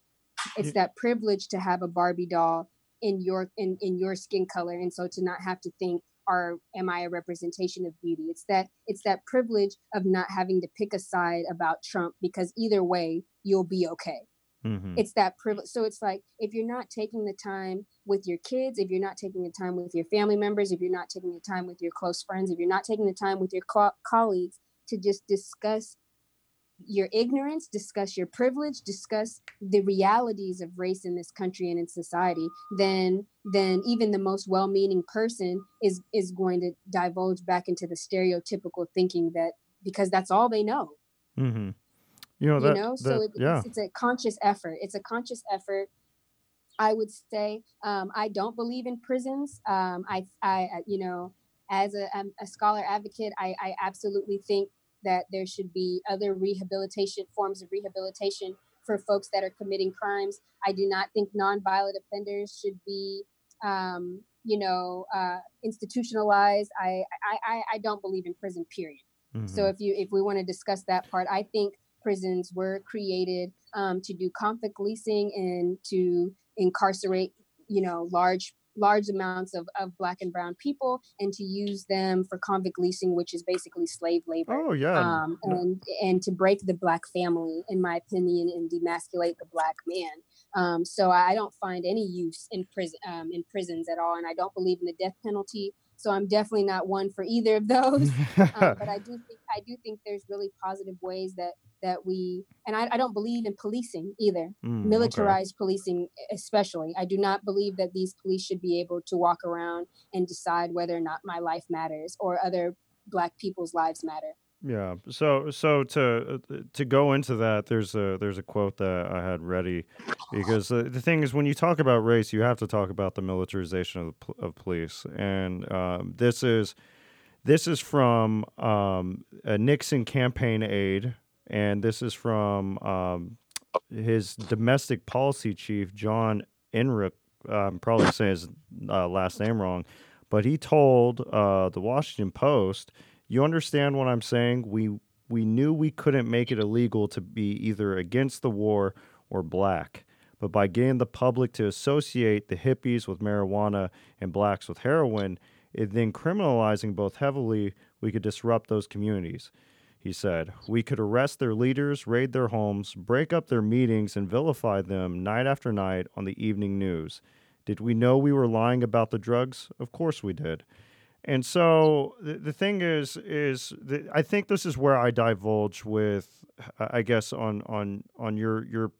it's that privilege to have a barbie doll in your in, in your skin color and so to not have to think are am i a representation of beauty it's that it's that privilege of not having to pick a side about trump because either way you'll be okay Mm-hmm. It's that privilege. So it's like if you're not taking the time with your kids, if you're not taking the time with your family members, if you're not taking the time with your close friends, if you're not taking the time with your co- colleagues to just discuss your ignorance, discuss your privilege, discuss the realities of race in this country and in society, then then even the most well-meaning person is is going to divulge back into the stereotypical thinking that because that's all they know. Mm-hmm. You know, that, you know, that, so it, yeah. it's, it's a conscious effort. It's a conscious effort. I would say um, I don't believe in prisons. Um, I, I, you know, as a, um, a scholar advocate, I, I absolutely think that there should be other rehabilitation forms of rehabilitation for folks that are committing crimes. I do not think nonviolent offenders should be, um, you know, uh, institutionalized. I, I, I don't believe in prison. Period. Mm-hmm. So if you if we want to discuss that part, I think prisons were created um, to do convict leasing and to incarcerate, you know, large large amounts of, of black and brown people and to use them for convict leasing which is basically slave labor. Oh yeah. Um, and and to break the black family in my opinion and demasculate the black man. Um, so i don't find any use in prison um, in prisons at all and i don't believe in the death penalty. So i'm definitely not one for either of those. Um, but i do think i do think there's really positive ways that that we and I, I don't believe in policing either mm, militarized okay. policing especially. I do not believe that these police should be able to walk around and decide whether or not my life matters or other black people's lives matter. Yeah so so to uh, to go into that there's a there's a quote that i had ready because uh, the thing is when you talk about race you have to talk about the militarization of, of police. And um, this is this is from um, a Nixon campaign aide and this is from um, his domestic policy chief, John Enrick. I'm probably saying his uh, last name wrong, but he told uh, the Washington Post, "You understand what I'm saying? We we knew we couldn't make it illegal to be either against the war or black." But by getting the public to associate the hippies with marijuana and blacks with heroin, and then criminalizing both heavily, we could disrupt those communities. He said, We could arrest their leaders, raid their homes, break up their meetings, and vilify them night after night on the evening news. Did we know we were lying about the drugs? Of course we did. And so the, the thing is, is that I think this is where I divulge with, I guess, on on on your your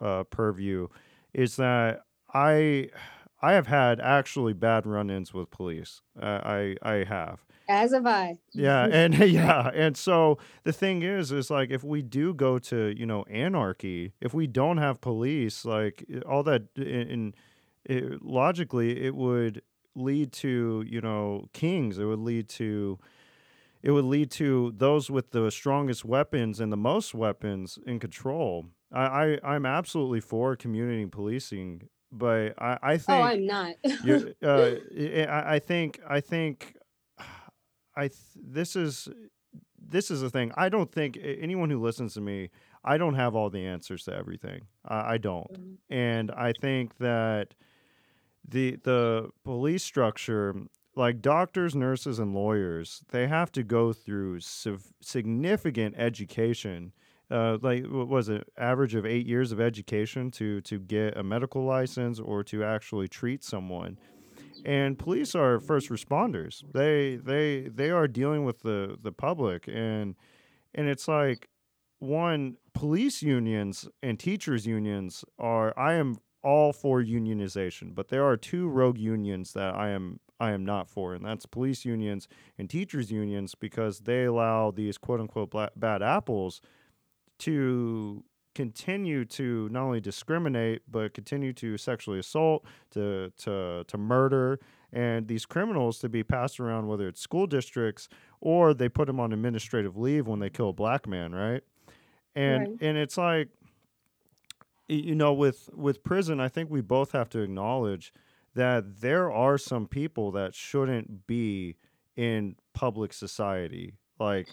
uh, purview, is that I I have had actually bad run-ins with police. Uh, I I have, as have I. Yeah, and yeah, and so the thing is, is like if we do go to you know anarchy, if we don't have police, like all that, in, in logically, it would lead to you know kings. It would lead to it would lead to those with the strongest weapons and the most weapons in control. I, I am absolutely for community policing, but I, I oh, think oh I'm not. uh, I, I think I think I th- this is this is the thing. I don't think anyone who listens to me, I don't have all the answers to everything. I, I don't, mm-hmm. and I think that the the police structure, like doctors, nurses, and lawyers, they have to go through siv- significant education. Uh, like what was it average of eight years of education to to get a medical license or to actually treat someone and police are first responders. They they they are dealing with the the public and and it's like one police unions and teachers unions are I am all for unionization, but there are two rogue unions that I am I am not for, and that's police unions and teachers unions because they allow these quote unquote bad apples to continue to not only discriminate but continue to sexually assault, to to to murder, and these criminals to be passed around whether it's school districts or they put them on administrative leave when they kill a black man, right? And right. and it's like you know with with prison, I think we both have to acknowledge that there are some people that shouldn't be in public society like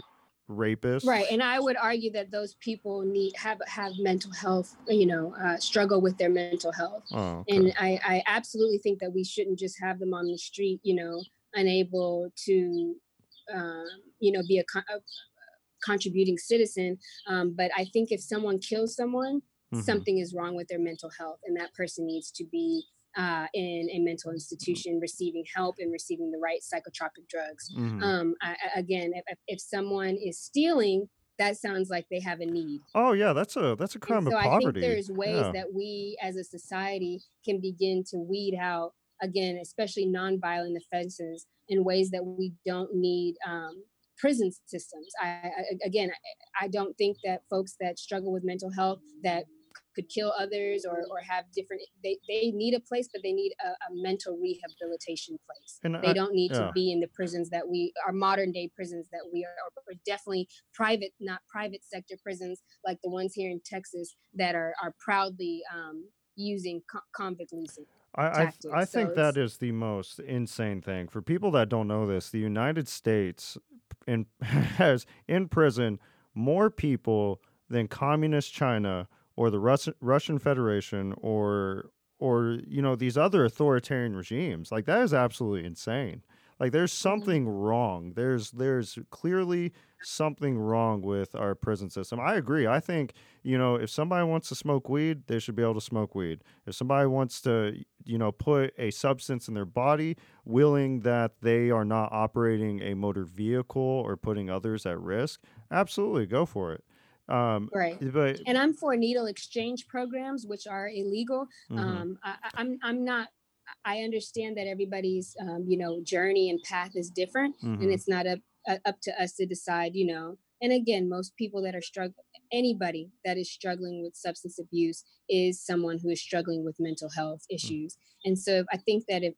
rapists right and i would argue that those people need have have mental health you know uh, struggle with their mental health oh, okay. and I, I absolutely think that we shouldn't just have them on the street you know unable to um, you know be a, a contributing citizen um, but i think if someone kills someone mm-hmm. something is wrong with their mental health and that person needs to be uh, in a mental institution receiving help and receiving the right psychotropic drugs. Mm-hmm. Um, I, again, if, if someone is stealing, that sounds like they have a need. Oh yeah, that's a that's a crime and of so poverty. I think there's ways yeah. that we as a society can begin to weed out again, especially nonviolent offenses in ways that we don't need um, prison systems. I, I again, I, I don't think that folks that struggle with mental health that could kill others or, or have different they, they need a place but they need a, a mental rehabilitation place and they I, don't need yeah. to be in the prisons that we are modern day prisons that we are or definitely private not private sector prisons like the ones here in texas that are are proudly um, using co- convict leasing I, I, I think that is the most insane thing for people that don't know this. The United States in, has in prison more people than communist China or the Rus- Russian Federation or or you know these other authoritarian regimes. Like that is absolutely insane. Like there's mm-hmm. something wrong. There's there's clearly something wrong with our prison system. I agree. I think, you know, if somebody wants to smoke weed, they should be able to smoke weed. If somebody wants to, you know, put a substance in their body, willing that they are not operating a motor vehicle or putting others at risk, absolutely go for it. Um, right. But and I'm for needle exchange programs, which are illegal. Mm-hmm. Um, I, I'm I'm not I understand that everybody's um, you know journey and path is different, mm-hmm. and it's not up uh, up to us to decide. You know, and again, most people that are struggling, anybody that is struggling with substance abuse is someone who is struggling with mental health mm. issues. Mm-hmm. And so I think that if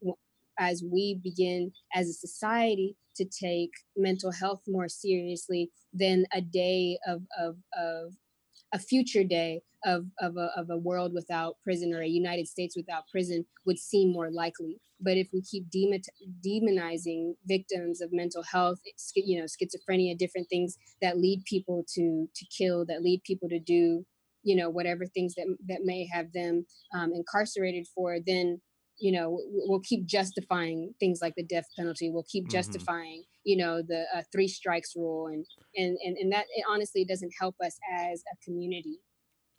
as we begin as a society to take mental health more seriously, then a day of of of a future day of, of, a, of a world without prison or a United States without prison would seem more likely. But if we keep demonizing victims of mental health, you know, schizophrenia, different things that lead people to to kill, that lead people to do, you know, whatever things that that may have them um, incarcerated for, then you know we'll keep justifying things like the death penalty. We'll keep mm-hmm. justifying you know the uh, three strikes rule and and and, and that it honestly doesn't help us as a community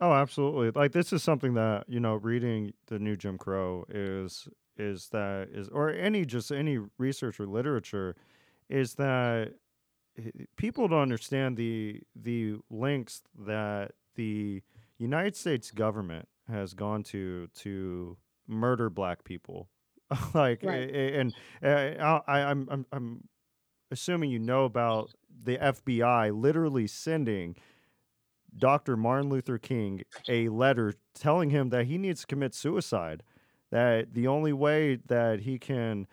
oh absolutely like this is something that you know reading the new jim crow is is that is or any just any research or literature is that people don't understand the the links that the united states government has gone to to murder black people like right. and, and uh, I, I'm, I'm i'm assuming you know about the FBI literally sending Dr. Martin Luther King a letter telling him that he needs to commit suicide, that the only way that he can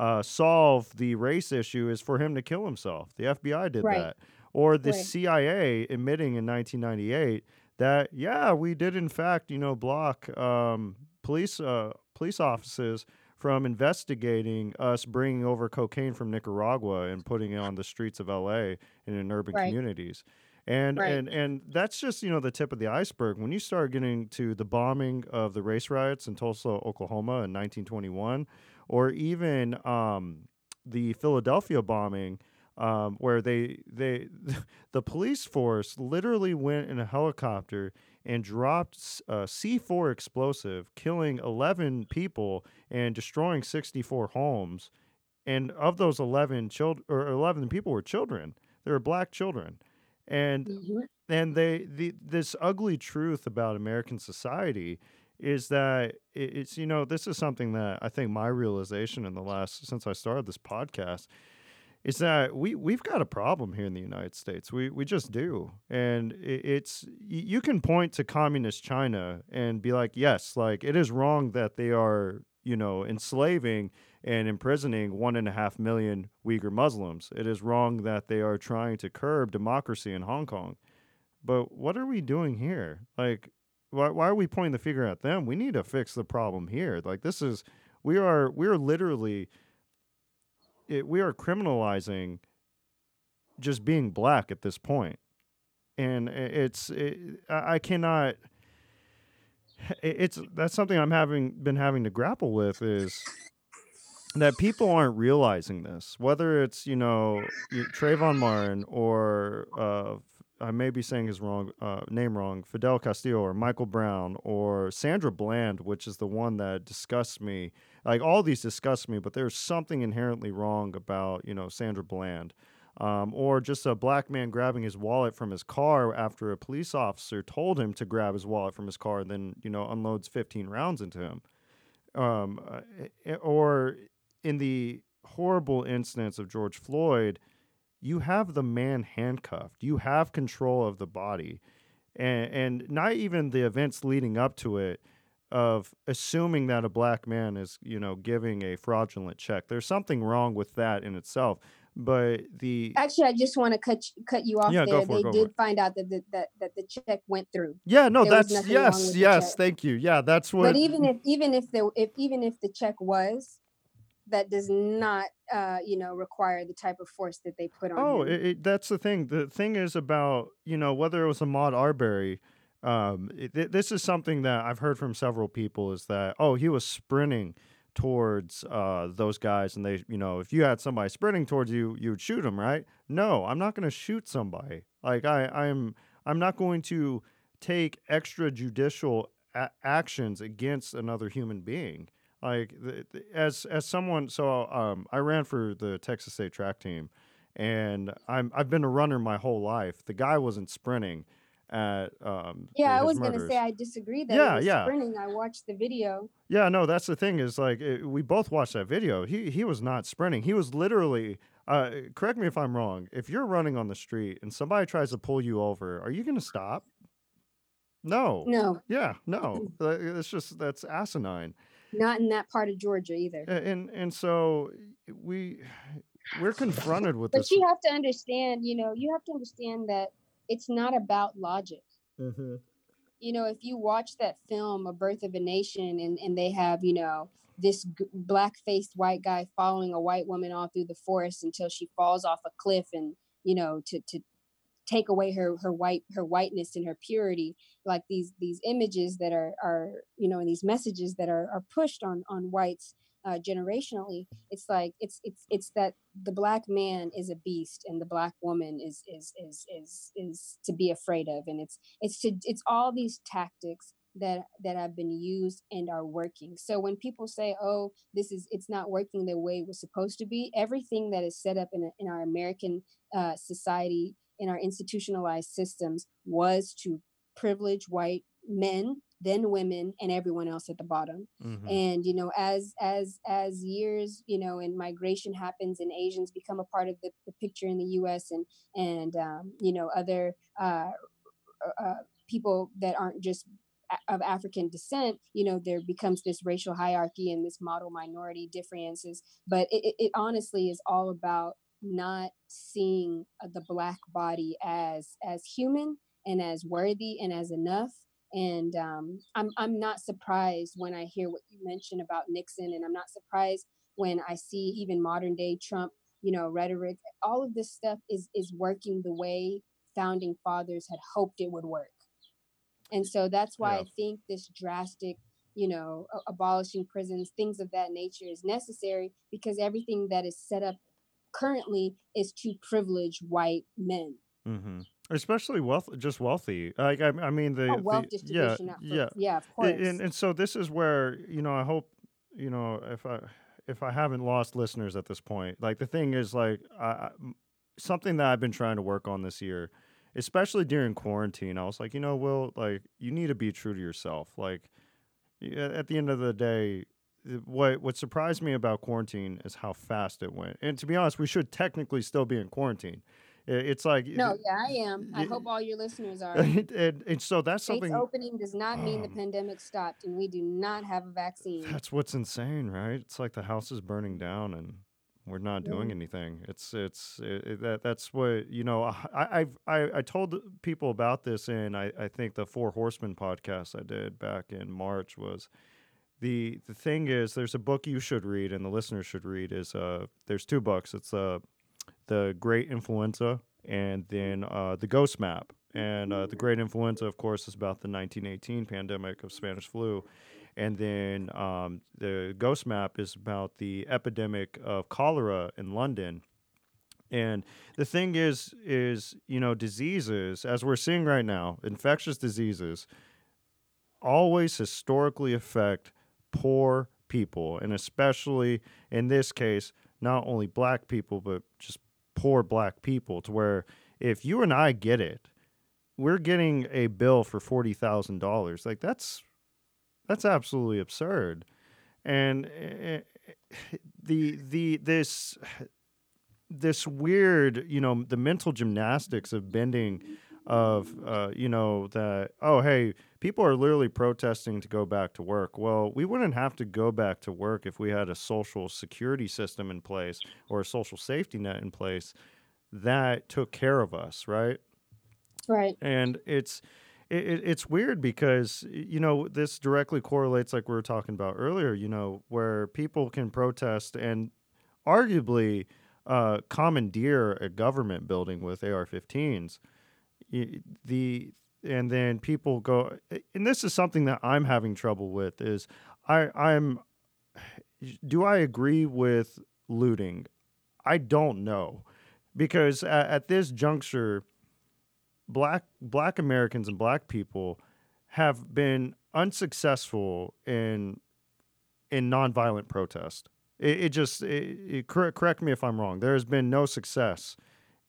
uh, solve the race issue is for him to kill himself. The FBI did right. that. Or the right. CIA admitting in 1998 that, yeah, we did in fact, you know, block um, police uh, police offices from investigating us bringing over cocaine from Nicaragua and putting it on the streets of LA and in urban right. communities. And, right. and and that's just you know the tip of the iceberg. When you start getting to the bombing of the race riots in Tulsa, Oklahoma in 1921, or even um, the Philadelphia bombing, um, where they they the police force literally went in a helicopter and dropped a uh, C4 explosive, killing 11 people and destroying 64 homes. And of those 11 children or 11 people were children. They were black children. And mm-hmm. and they the this ugly truth about American society is that it's you know this is something that I think my realization in the last since I started this podcast is that we we've got a problem here in the United States. We we just do, and it's you can point to communist China and be like, yes, like it is wrong that they are you know enslaving and imprisoning one and a half million Uyghur Muslims. It is wrong that they are trying to curb democracy in Hong Kong. But what are we doing here? Like, why why are we pointing the finger at them? We need to fix the problem here. Like this is we are we are literally it, we are criminalizing just being black at this point, and it's it, I cannot. It's that's something I'm having been having to grapple with is that people aren't realizing this. Whether it's you know Trayvon Martin or uh, I may be saying his wrong uh, name wrong, Fidel Castillo or Michael Brown or Sandra Bland, which is the one that disgusts me. Like all these disgust me, but there's something inherently wrong about you know Sandra Bland. Um, or just a black man grabbing his wallet from his car after a police officer told him to grab his wallet from his car, and then you know unloads 15 rounds into him. Um, uh, or in the horrible instance of George Floyd, you have the man handcuffed. You have control of the body. And, and not even the events leading up to it of assuming that a black man is, you know, giving a fraudulent check. There's something wrong with that in itself. But the actually, I just want to cut cut you off yeah, there. They it, did find out that the, that that the check went through. Yeah, no, there that's yes, yes, thank you. Yeah, that's what. But even if even if the if even if the check was, that does not uh, you know require the type of force that they put on oh it, it, that's the thing the thing is about you know whether it was Ahmaud Arbery um, this is something that I've heard from several people is that oh he was sprinting towards uh, those guys and they you know if you had somebody sprinting towards you you would shoot them right? No I'm not going to shoot somebody. Like I I'm I'm not going to take extrajudicial a- actions against another human being. Like the, the, as as someone so um, I ran for the Texas State track team and I'm I've been a runner my whole life. The guy wasn't sprinting at um Yeah, I was going to say I disagree that yeah, yeah. sprinting. I watched the video. Yeah, no, that's the thing is like it, we both watched that video. He he was not sprinting. He was literally uh, correct me if I'm wrong. If you're running on the street and somebody tries to pull you over, are you going to stop? No. No. Yeah, no. it's just that's asinine. Not in that part of Georgia either. And and so we we're confronted with but this. But you have to understand, you know, you have to understand that it's not about logic. Mm-hmm. You know, if you watch that film, A Birth of a Nation, and, and they have, you know, this g- black faced white guy following a white woman all through the forest until she falls off a cliff and, you know, to, to take away her her white her whiteness and her purity like these these images that are are you know and these messages that are are pushed on on whites uh, generationally it's like it's it's it's that the black man is a beast and the black woman is is is is is to be afraid of. And it's it's to it's all these tactics that that have been used and are working. So when people say oh this is it's not working the way it was supposed to be everything that is set up in, in our american uh, society in our institutionalized systems was to privilege white men then women and everyone else at the bottom mm-hmm. and you know as as as years you know and migration happens and asians become a part of the, the picture in the us and and um, you know other uh, uh, people that aren't just of african descent you know there becomes this racial hierarchy and this model minority differences but it, it honestly is all about not seeing uh, the black body as as human and as worthy and as enough and um, I'm I'm not surprised when I hear what you mentioned about Nixon, and I'm not surprised when I see even modern day Trump, you know, rhetoric. All of this stuff is is working the way founding fathers had hoped it would work, and so that's why yeah. I think this drastic, you know, abolishing prisons, things of that nature, is necessary because everything that is set up currently is to privilege white men. Mm-hmm. Especially wealth, just wealthy. Like I, I mean the, oh, wealth the yeah, yeah, yeah, of course. And, and so this is where you know I hope you know if I if I haven't lost listeners at this point, like the thing is like I, something that I've been trying to work on this year, especially during quarantine. I was like, you know, Will, like you need to be true to yourself. Like at the end of the day, what what surprised me about quarantine is how fast it went. And to be honest, we should technically still be in quarantine. It's like no, yeah, I am. I hope all your listeners are. And, and, and so that's States something. opening does not mean the um pandemic stopped, and we do not have a vaccine. That's what's insane, right? It's like the house is burning down, and we're not doing anything. It's it's it, it, that that's what you know. I I've, I I told people about this in I I think the Four Horsemen podcast I did back in March was the the thing is there's a book you should read and the listeners should read is uh there's two books. It's uh the Great Influenza, and then uh, the Ghost Map. And uh, the Great Influenza, of course, is about the 1918 pandemic of Spanish flu. And then um, the Ghost Map is about the epidemic of cholera in London And the thing is, is you know, diseases, as we're seeing right now, infectious diseases always historically affect poor people, and especially in this case, not only black people, but just poor black people. To where if you and I get it, we're getting a bill for forty thousand dollars. Like that's that's absolutely absurd. And eh, the the this this weird, you know, the mental gymnastics of bending of uh, you know that oh hey people are literally protesting to go back to work. Well we wouldn't have to go back to work if we had a social security system in place or a social safety net in place that took care of us right? Right. And it's it, it's weird because you know this directly correlates like we were talking about earlier you know where people can protest and arguably uh, commandeer a government building with ar-15s the and then people go and this is something that i'm having trouble with is i i'm do i agree with looting? I don't know. Because at, at this juncture black black americans and black people have been unsuccessful in in nonviolent protest. It, it just it, it, correct, correct me if i'm wrong. There has been no success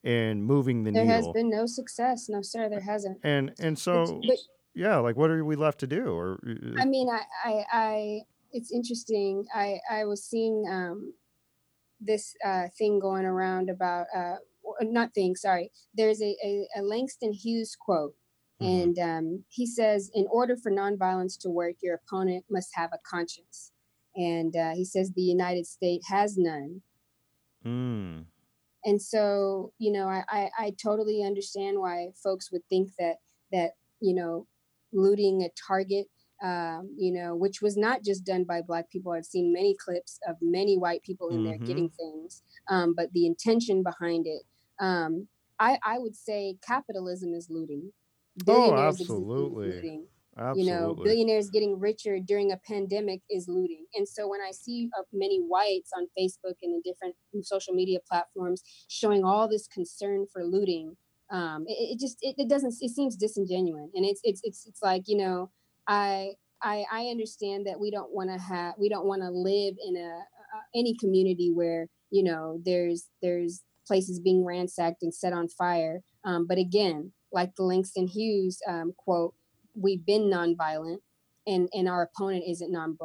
in moving the there needle. has been no success. No, sir, there hasn't. And and so but, yeah, like what are we left to do? Or I mean, I I, I it's interesting. I I was seeing um this uh, thing going around about uh not thing. Sorry, there's a a, a Langston Hughes quote. Mm-hmm. And um, he says, in order for nonviolence to work, your opponent must have a conscience. And uh, he says the United States has none. Mm and so you know I, I, I totally understand why folks would think that that you know looting a target um, you know which was not just done by black people i've seen many clips of many white people in mm-hmm. there getting things um, but the intention behind it um, I, I would say capitalism is looting oh, absolutely. looting Absolutely. You know, billionaires getting richer during a pandemic is looting. And so when I see uh, many whites on Facebook and in different social media platforms showing all this concern for looting, um, it, it, just it, it, doesn't it seems disingenuous. And it's it's it's it's like you know, I I I understand that we don't want to have we don't want to live in a uh, any community where you know there's there's places being ransacked and set on fire. Um, but again, like the Langston Hughes um, quote we've been nonviolent and and our opponent isn't non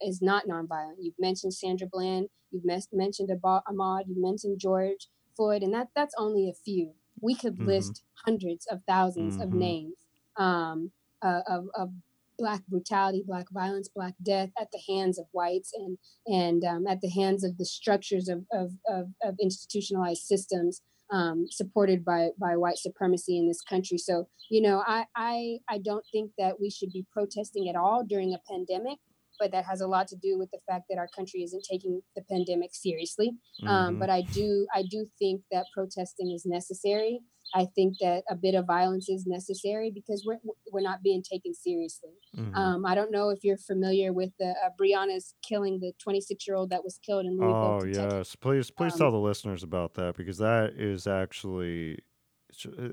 is not nonviolent. You've mentioned Sandra Bland, you've mes- mentioned Ahmaud, you've mentioned George Floyd, and that that's only a few. We could mm-hmm. list hundreds of 1000s mm-hmm. of names um, uh, of, of black brutality, black violence, black death at the hands of whites and and um, at the hands of the structures of, of, of, of institutionalized systems um, supported by by white supremacy in this country. So you know, I, I I don't think that we should be protesting at all during a pandemic, but that has a lot to do with the fact that our country isn't taking the pandemic seriously. Um, mm-hmm. Um, but I do I do think that protesting is necessary. I think that a bit of violence is necessary because we're we're not being taken seriously. Mm-hmm. Um, I don't know if you're familiar with the uh, Breonna's killing the 26 year old that was killed in Louisville. Oh Kentucky. yes, please please um, tell the listeners about that because that is actually,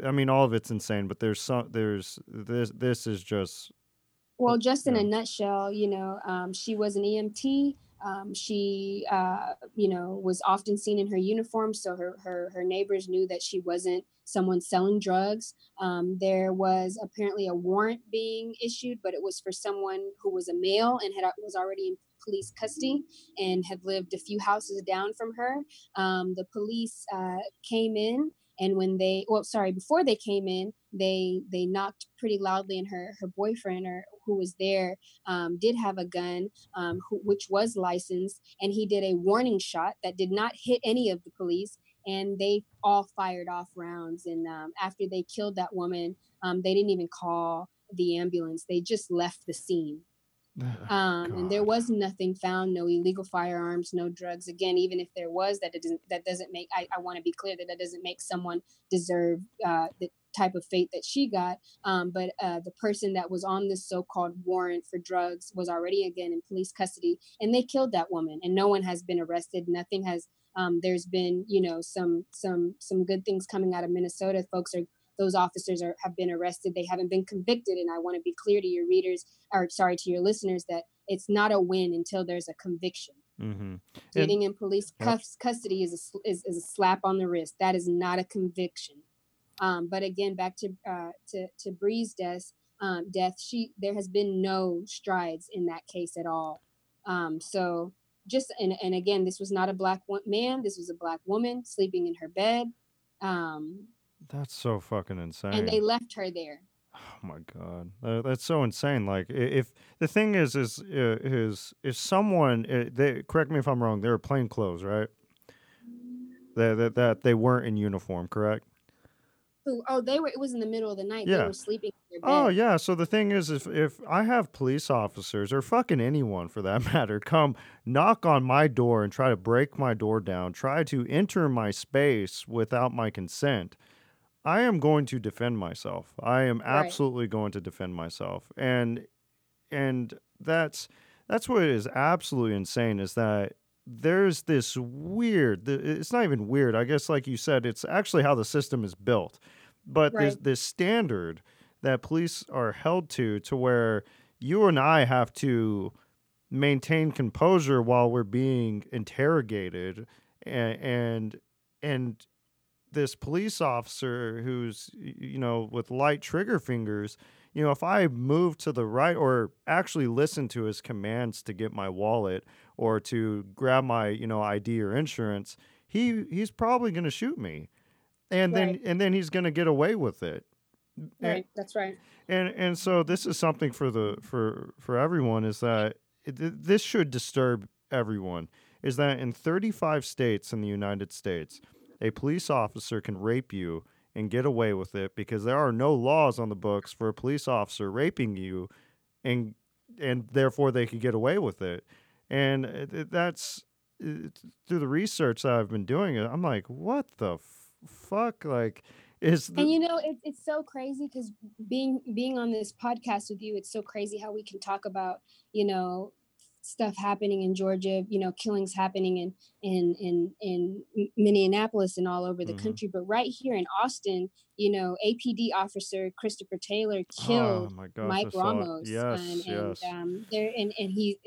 I mean, all of it's insane. But there's some there's this this is just. Well, just in a nutshell, you know, um, she was an EMT. Um, she, uh, you know, was often seen in her uniform, so her, her her neighbors knew that she wasn't someone selling drugs. Um, there was apparently a warrant being issued, but it was for someone who was a male and had was already in police custody and had lived a few houses down from her. Um, the police uh, came in and when they well sorry before they came in they they knocked pretty loudly and her her boyfriend or who was there um, did have a gun um, who, which was licensed and he did a warning shot that did not hit any of the police and they all fired off rounds. And um, after they killed that woman um, they didn't even call the ambulance. They just left the scene um, and there was nothing found, no illegal firearms, no drugs. Again, even if there was, that doesn't that doesn't make. I, I want to be clear that that doesn't make someone deserve uh, the type of fate that she got. Um, but uh, the person that was on this so-called warrant for drugs was already again in police custody, and they killed that woman, and no one has been arrested. Nothing has. Um, there's been, you know, some some some good things coming out of Minnesota. Folks are those officers are have been arrested. They haven't been convicted, and I want to be clear to your readers, or sorry to your listeners, that it's not a win until there's a conviction. Mm-hmm. Getting in police yep. custody is a, is, is a slap on the wrist. That is not a conviction. Um, but again, back to uh, to to Bree's death, um, death. She there has been no strides in that case at all. Um, so just and and again, this was not a black man. This was a black woman sleeping in her bed. Um, that's so fucking insane. And they left her there. Oh my god, uh, that's so insane. Like, if the thing is, is uh, is if someone, uh, they correct me if I'm wrong, they were plain clothes, right? That that that they weren't in uniform, correct? Oh, they were. It was in the middle of the night. Yeah. They were sleeping. Oh yeah. So the thing is, if if I have police officers or fucking anyone for that matter come knock on my door and try to break my door down, try to enter my space without my consent, I am going to defend myself. I am absolutely right. going to defend myself. And and that's that's what is absolutely insane is that there's this weird it's not even weird. I guess like you said it's actually how the system is built. But right. there's this standard that police are held to to where you and I have to maintain composure while we're being interrogated and and, and this police officer who's you know with light trigger fingers you know if i move to the right or actually listen to his commands to get my wallet or to grab my you know id or insurance he he's probably going to shoot me. And right. then and then he's going to get away with it. Right and, that's right. And and so this is something for the for for everyone is that it, this should disturb everyone is that in 35 states in the united states a police officer can rape you and get away with it because there are no laws on the books for a police officer raping you and and therefore they could get away with it. And uh, that's uh, through the research that I've been doing uh, I'm like what the f- fuck? Like is the- and you know it, it's so crazy because being being on this podcast with you it's so crazy how we can talk about you know stuff happening in Georgia, you know, killings happening in in in in Minneapolis and all over the mm-hmm. country. But right here in Austin, you know, APD officer Christopher Taylor killed oh gosh, Mike Ramos, yes, and, and um, they're and and he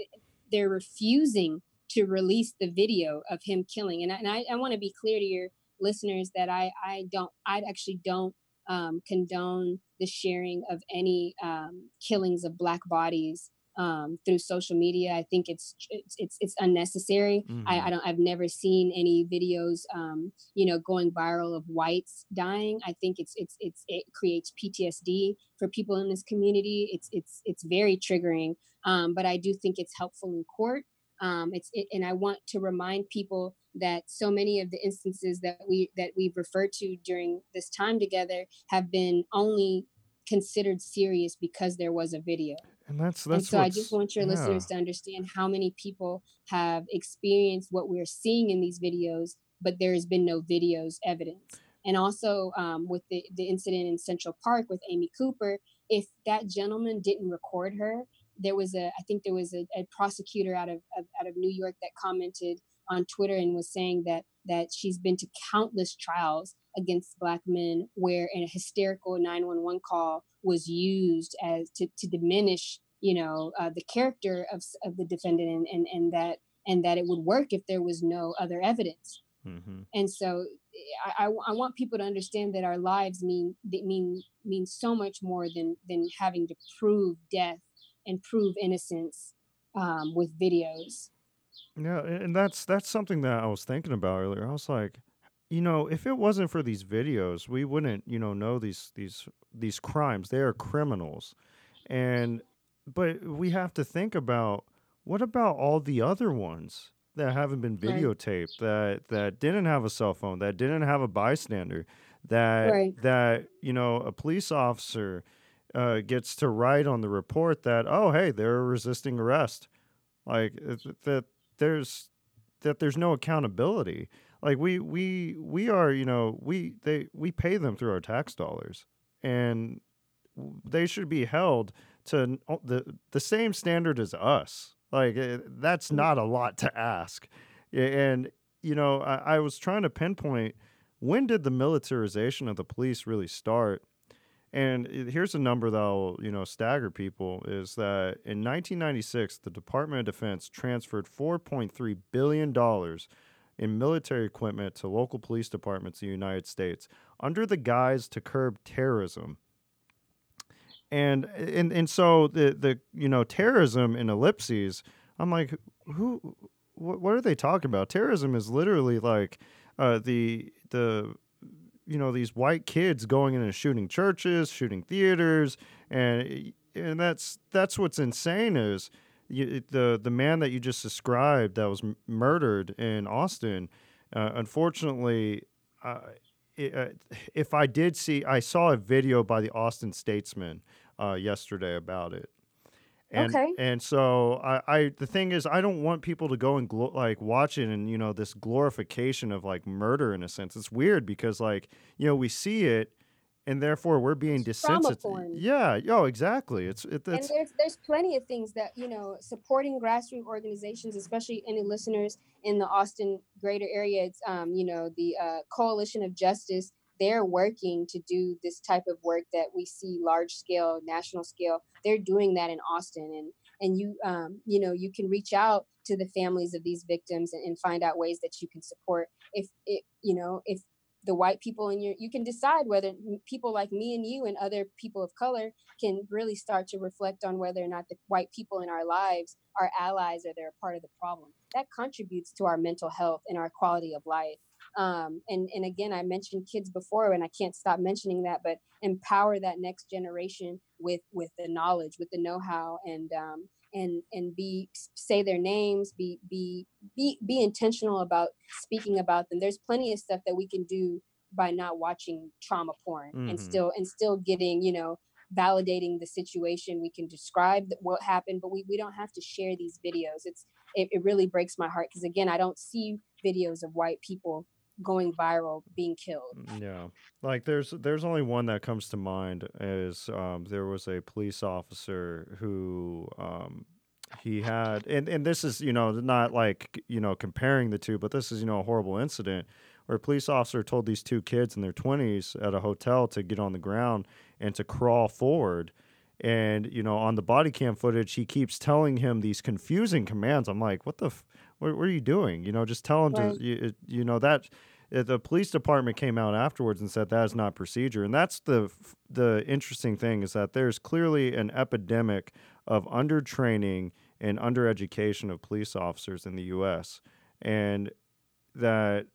they're refusing to release the video of him killing. And I, and I, I want to be clear to your listeners that I I don't I actually don't um, condone the sharing of any um, killings of black bodies um, through social media. I think it's it's it's, unnecessary. Mm-hmm. I, I, don't. I've never seen any videos, um, you know, going viral of whites dying. I think it's it's it's it creates PTSD for people in this community. It's it's it's very triggering. Um, but I do think it's helpful in court. Um, it's it, and I want to remind people that so many of the instances that we that we've referred to during this time together have been only considered serious because there was a video. And that's that's. And so I just want your yeah. listeners to understand how many people have experienced what we're seeing in these videos, but there has been no videos evidence. And also um, with the the incident in Central Park with Amy Cooper, if that gentleman didn't record her, there was a I think there was a, a prosecutor out of, of out of New York that commented on Twitter and was saying that that she's been to countless trials against black men where in a hysterical 911 call was used as to, to diminish you know uh, the character of, of the defendant and, and, and that and that it would work if there was no other evidence. Mm-hmm. and so I, I, I, want people to understand that our lives mean mean mean so much more than than having to prove death and prove innocence um, with videos. Yeah and that's that's something that i was thinking about earlier. I was like you know, if it wasn't for these videos, we wouldn't, you know, know these these these crimes. They are criminals. And but we have to think about what about all the other ones that haven't been videotaped, right. that that didn't have a cell phone, that didn't have a bystander, that right. that, you know, a police officer uh, gets to write on the report that oh hey they're resisting arrest, like that there's that there's no accountability. Like we we we are you know we they we pay them through our tax dollars, and they should be held to the the same standard as us. Like eh, that's mm. not a lot to ask, and you know I, I was trying to pinpoint when did the militarization of the police really start and here's a number that'll, you know, stagger people is that in 1996, the Department of Defense transferred 4.3 billion dollars in military equipment to local police departments in the United States under the guise to curb terrorism. And and and so the the you know terrorism in ellipses, I'm like, who, what, what are they talking about? Terrorism is literally like uh, the the you know these white kids going in and shooting churches, shooting theaters, and and that's that's what's insane is you, the the man that you just described that was m- murdered in Austin. Uh, unfortunately, uh, it, uh, if I did see, I saw a video by the Austin Statesman uh, yesterday about it, and, okay. And so I, I, the thing is, I don't want people to go and glo- like watch it and you know this glorification of like murder in a sense. It's weird because like you know we see it, and therefore we're being desensitized. Yeah. Oh, exactly. It's it, and there's there's plenty of things that you know supporting grassroots organizations, especially any listeners in the Austin greater area. It's um you know the uh, Coalition of Justice they're working to do this type of work that we see large scale national scale they're doing that in austin and and you um, you know you can reach out to the families of these victims and, and find out ways that you can support. If it you know if the white people in your you can decide whether people like me and you and other people of color can really start to reflect on whether or not the white people in our lives are allies or they're a part of the problem. That contributes to our mental health and our quality of life um, and and again i mentioned kids before and i can't stop mentioning that but empower that next generation with with the knowledge with the know-how and um, and and be say their names be be be be intentional about speaking about them. There's plenty of stuff that we can do by not watching trauma porn mm-hmm. and still and still getting you know validating the situation. We can describe what happened but we, we don't have to share these videos. It's it, it really breaks my heart because again i don't see videos of white people going viral being killed. Mm, yeah. Like there's there's only one that comes to mind is um, there was a police officer who um, he had and, and this is you know not like you know comparing the two but this is you know a horrible incident where a police officer told these two kids in their 20s at a hotel to get on the ground and to crawl forward. And you know on the body cam footage he keeps telling him these confusing commands. I'm like what the f- what, what, are you doing? You know just tell him right. to you, you know that the police department came out afterwards and said that is not procedure and that's the the interesting thing is that there's clearly an epidemic of undertraining and undereducation of police officers in the US and that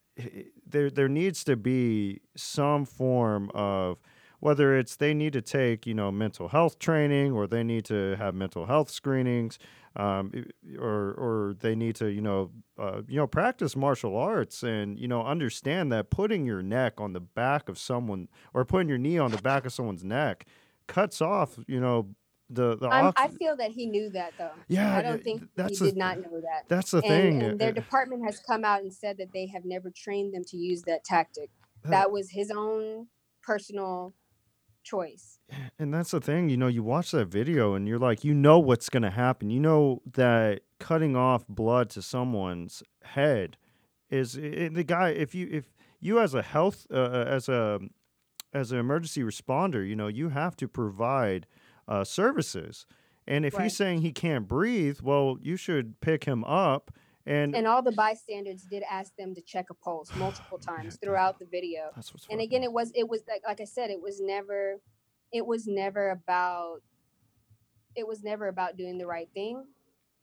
there there needs to be some form of whether it's they need to take you know mental health training or they need to have mental health screenings um, or or they need to you know uh, you know practice martial arts and you know understand that putting your neck on the back of someone or putting your knee on the back of someone's neck cuts off you know the the ox- I feel that he knew that though. Yeah, I don't think that's he did not know that. That's the and, thing. And their department has come out and said that they have never trained them to use that tactic. That was his own personal choice. And that's the thing, you know, you watch that video and you're like, you know what's going to happen. You know that cutting off blood to someone's head is it, the guy if you if you as a health uh, uh, as a as an emergency responder, you know, you have to provide uh, services. And if right. he's saying he can't breathe, well, you should pick him up and and all the bystanders did ask them to check a pulse multiple times throughout the video. and again, it was it was like, like I said, it was never it was never about it was never about doing the right thing.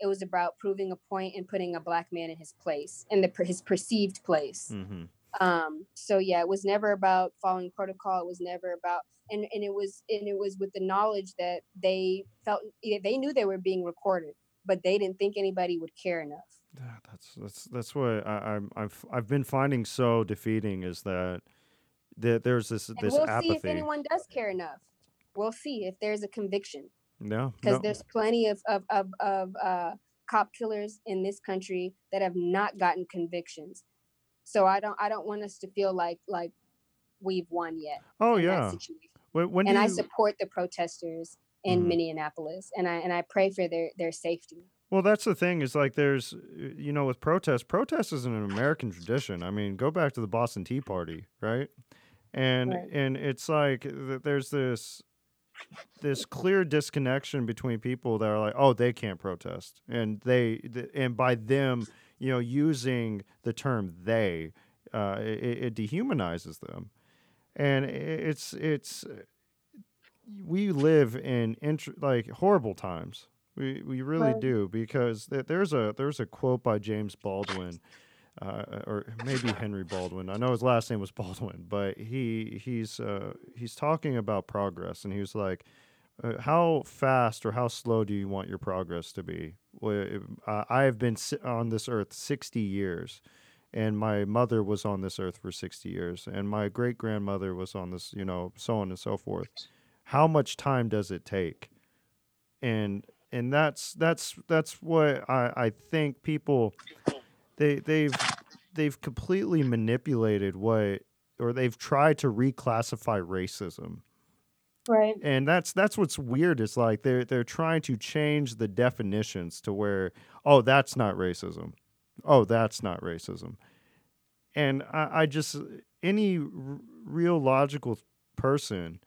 It was about proving a point and putting a black man in his place, in the his perceived place. Mm-hmm. Um, so yeah, it was never about following protocol. It was never about and and it was and it was with the knowledge that they felt they knew they were being recorded, but they didn't think anybody would care enough. Yeah, that's that's that's what I, I'm I've I've been finding so defeating is that that there's this and this we'll apathy. see if anyone does care enough. we'll see if there's a conviction. No, because no. there's plenty of of of, of uh, cop killers in this country that have not gotten convictions. So I don't I don't want us to feel like like we've won yet. Oh yeah. When, when and do I support the protesters in Mhm. Minneapolis, and I and I pray for their their safety. Well, that's the thing is like there's, uh, you know, with protest, protest is an American tradition. I mean, go back to the Boston Tea Party, right? And Right. and it's like there's this this clear disconnection between people that are like, oh, they can't protest, and they and by them, you know, using the term they, uh, it, it dehumanizes them, and it's it's we live in int- like horrible times. We we really Right. do because th- there's a there's a quote by James Baldwin, uh, or maybe Henry Baldwin. I know his last name was Baldwin, but he he's uh, he's talking about progress, and he was like, uh, "How fast or how slow do you want your progress to be?" I have been on this earth sixty years. And my mother was on this earth for 60 years, and my great grandmother was on this, you know, so on and so forth how much time does it take and and that's that's that's what i i think people they they've they've completely manipulated what or they've tried to reclassify racism. Right. and that's that's what's weird is like they're they're trying to change the definitions to where oh that's not racism. Oh that's not racism. And i, I just any r- real logical person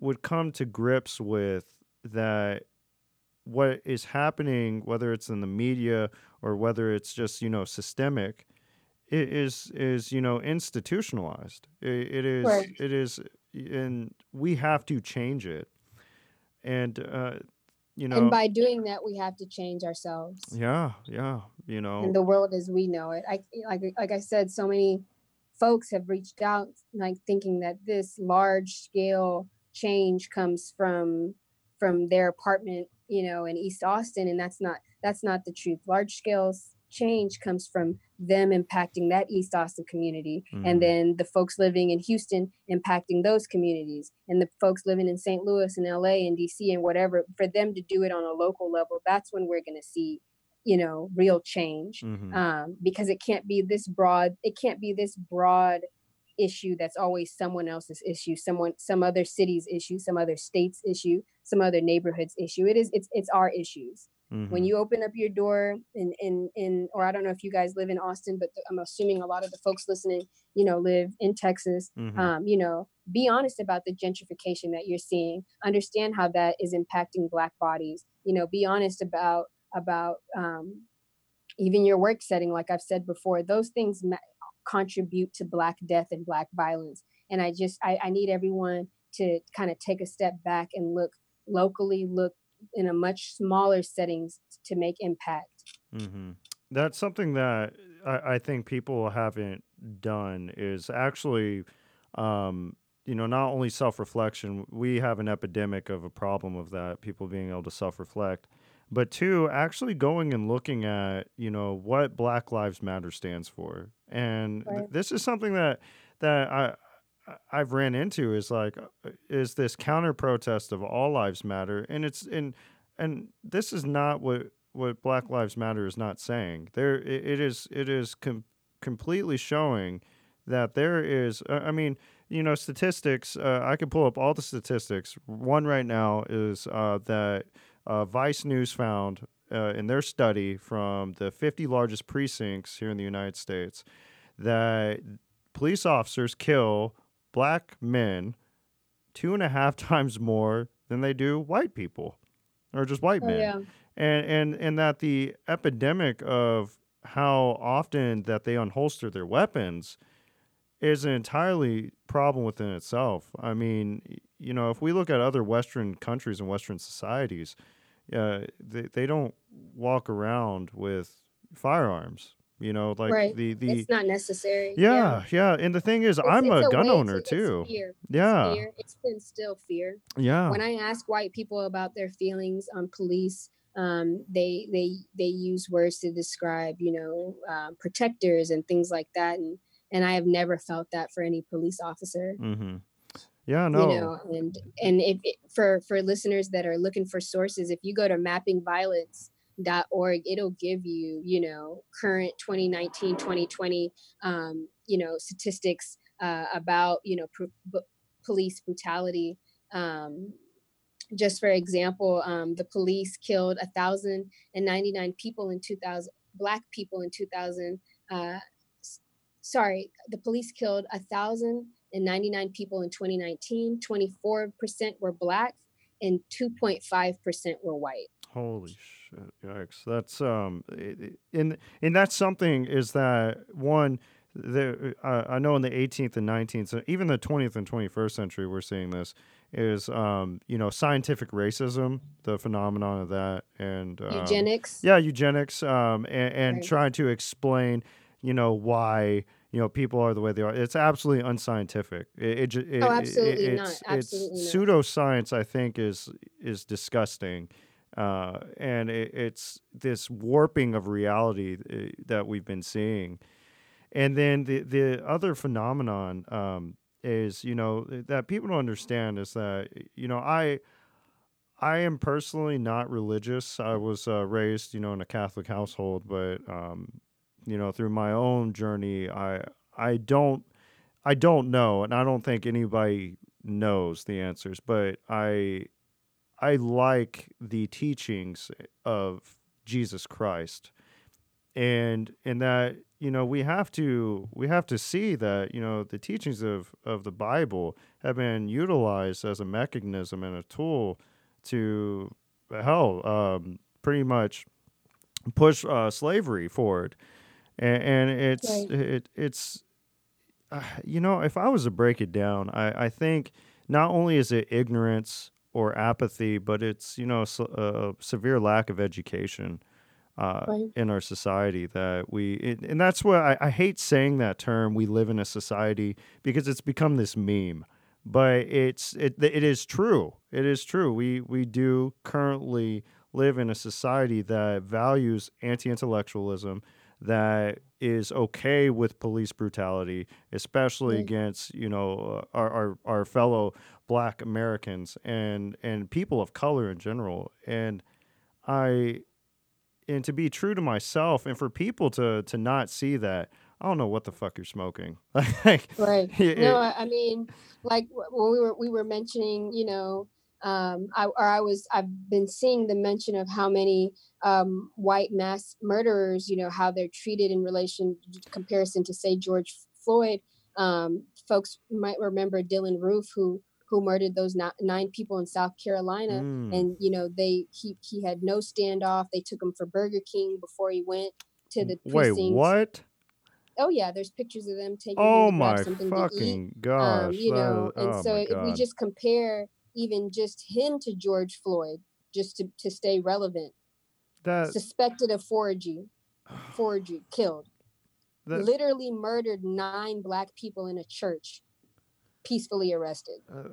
would come to grips with that what is happening whether it's in the media or whether it's just you know systemic i- is is you know institutionalized I- it is Right. it is and we have to change it and uh you know and by doing that, we have to change ourselves yeah yeah you know and the world as we know it. I like like I said, so many folks have reached out, like thinking that this large scale change comes from from their apartment, you know, in East Austin, and that's not that's not the truth. Large scale change comes from them impacting that East Austin community, Mhm. and then the folks living in Houston impacting those communities, and the folks living in St. Louis and LA and DC and whatever. For them to do it on a local level, that's when we're going to see, you know, real change mhm. um, because it can't be this broad it can't be this broad issue that's always someone else's issue someone some other city's issue some other state's issue some other neighborhood's issue it is it's it's our issues when Mhm. you open up your door in in in or i don't know if you guys live in austin but i'm assuming a lot of the folks listening you know live in texas Mhm. um, you know be honest about the gentrification that you're seeing understand how that is impacting black bodies you know be honest about about um, even your work setting like i've said before those things ma- contribute to black death and black violence and i just i, I need everyone to kind of take a step back and look locally look in a much smaller settings to make impact hmm That's something that I, I think people haven't done is actually, um, you know, not only self reflection. We have an epidemic of a problem of that, people being able to self reflect, but two, actually going and looking at, you know, what Black Lives Matter stands for. And th- this is something that that I. I've ran into is like uh, is this counter protest of all lives matter and it's and and this is not what what Black Lives Matter is not saying. There, it, it is it is com- completely showing that there is. Uh, I mean, you know, statistics. Uh, I can pull up all the statistics. One right now is uh, that uh, Vice News found uh, in their study from the 50 largest precincts here in the United States that police officers kill black men two and a half times more than they do white people or just white oh men yeah and and and that the epidemic of how often that they unholster their weapons is an entirely problem within itself. I mean, you know, if we look at other Western countries and Western societies, uh, they they don't walk around with firearms. You know, like right the the it's not necessary yeah yeah. And the thing is, It's- I'm it's a gun owner to- it's too. fear. It's Yeah, fear. It's been still fear. yeah. When I ask white people about their feelings on police, um, they they they use words to describe, you know, um, protectors and things like that, and and I have never felt that for any police officer. Mm-hmm. Yeah, no. You know, and and if for for listeners that are looking for sources, if you go to mappingviolence.org, it'll give you, you know, current 2019, 2020, um, you know, statistics uh, about, you know, pr- police brutality. Um, just for example, um, the police killed 1,099 people in 2000, black people in 2000. Uh, sorry, the police killed 1,099 people in 2019. 24% were black and 2.5% were white. Holy shit! Yikes! That's um, and and that's something is that one the uh, I know in the 18th and 19th, so even the 20th and 21st century, we're seeing this is um, you know scientific racism, the phenomenon of that, and um, eugenics. Yeah, eugenics, um, and, and right. trying to explain, you know, why you know people are the way they are. It's absolutely unscientific. It, it, it oh, absolutely it, not. Absolutely it's not. pseudoscience. I think is is disgusting. Uh, and it's this warping of reality uh, that we've been seeing and then the the other phenomenon um, is, you know, that people don't understand is that, you know, I I am personally not religious. I was uh, raised, you know, in a Catholic household, but um, you know, through my own journey, I I don't I don't know, and I don't think anybody knows the answers, but I I like the teachings of Jesus Christ, and and that you know we have to we have to see that you know the teachings of of the bible have been utilized as a mechanism and a tool to hell um, pretty much push uh, slavery forward and, and it's right. it, it's uh, you know if i was to break it down i i think not only is it ignorance or apathy but it's you know a severe lack of education uh, right. in our society that we it, and that's what I, I, hate saying that term we live in a society because it's become this meme but it's it, it is true it is true we we do currently live in a society that values anti-intellectualism that is okay with police brutality especially right. against you know uh, our, our our fellow black americans and and people of color in general and i and to be true to myself and for people to to not see that I don't know what the fuck you're smoking. like, right. It, no, I mean, like when we were we were mentioning, you know, um, I or I was I've been seeing the mention of how many um, white mass murderers, you know, how they're treated in relation comparison to say George Floyd. Um, folks might remember Dylann Roof, who who murdered those nine people in South Carolina. Mm. And you know, they he he had no standoff. They took him for Burger King before he went to the precinct. Wait, what? Oh yeah, there's pictures of them taking. Oh my fucking gosh! Um, you know, that, and oh so if we just compare even just him to George Floyd, just to to stay relevant. That suspected of forgery, forgery, killed. That, literally murdered nine black people in a church peacefully arrested. Uh,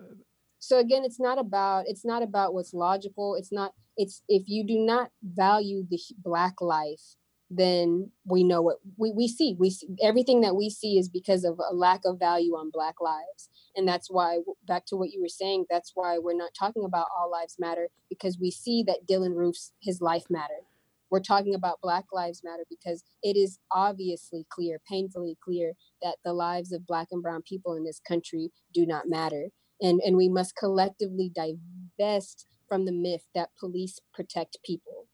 so again, it's not about it's not about what's logical. It's not it's if you do not value the black life, then we know what we, we see. We see, everything that we see is because of a lack of value on black lives. And that's why back to what you were saying, that's why we're not talking about all lives matter because we see that dylann Roof's his life mattered we're talking about Black Lives Matter because it is obviously clear, painfully clear, that the lives of Black and Brown people in this country do not matter. And, and we must collectively divest from the myth that police protect people.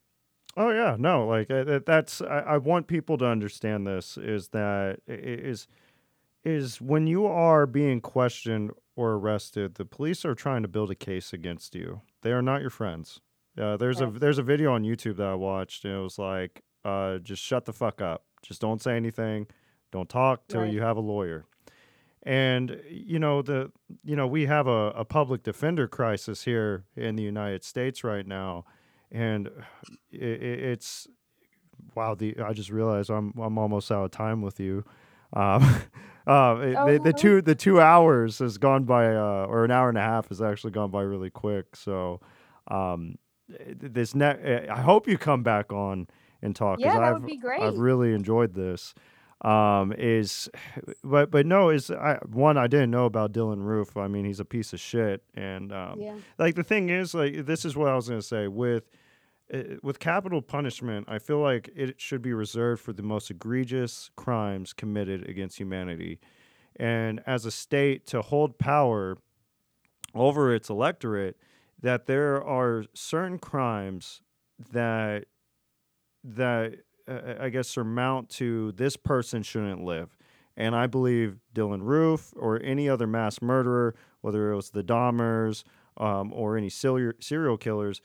Oh yeah, no, like uh, that's I, I want people to understand this is that is is when you are being questioned or arrested, the police are trying to build a case against you. They are not your friends. Yeah, there's a there's a video on YouTube that I watched, and it was like, uh, just shut the fuck up. Just don't say anything. Don't talk till right. you have a lawyer. And you know the you know we have a, a public defender crisis here in the United States right now, and it, it's wow. The I just realized I'm I'm almost out of time with you. Um, uh, oh, the, the, two the two hours has gone by, uh, or an hour and a half has actually gone by really quick. So, um, this ne- eh, I hope you come back on and talk. Yeah, that I've, would be great. I've really enjoyed this. um, is, but but no, is I, one I didn't know about Dylann Roof. I mean, he's a piece of shit, and um, Yeah. like the thing is, like this is what I was gonna say with uh, with capital punishment. I feel like it should be reserved for the most egregious crimes committed against humanity, and as a state to hold power over its electorate, that there are certain crimes that that uh, I guess surmount to this person shouldn't live. And I believe Dylann Roof or any other mass murderer, whether it was the Dahmers um, or any serial killers,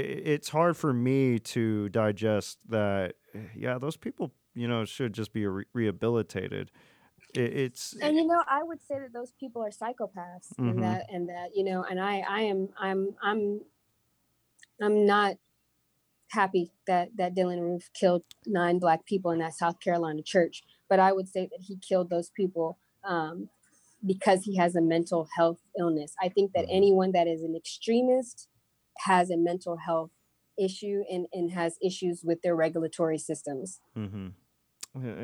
it's hard for me to digest that. Yeah, those people, you know, should just be re- rehabilitated. It, it's and you know i would say that those people are psychopaths Mhm. and that and that you know and i i am i'm i'm i'm not happy that that dylann roof killed nine black people in that south carolina church but i would say that he killed those people um, because he has a mental health illness i think that Mhm. anyone that is an extremist has a mental health issue and, and has issues with their regulatory systems hmm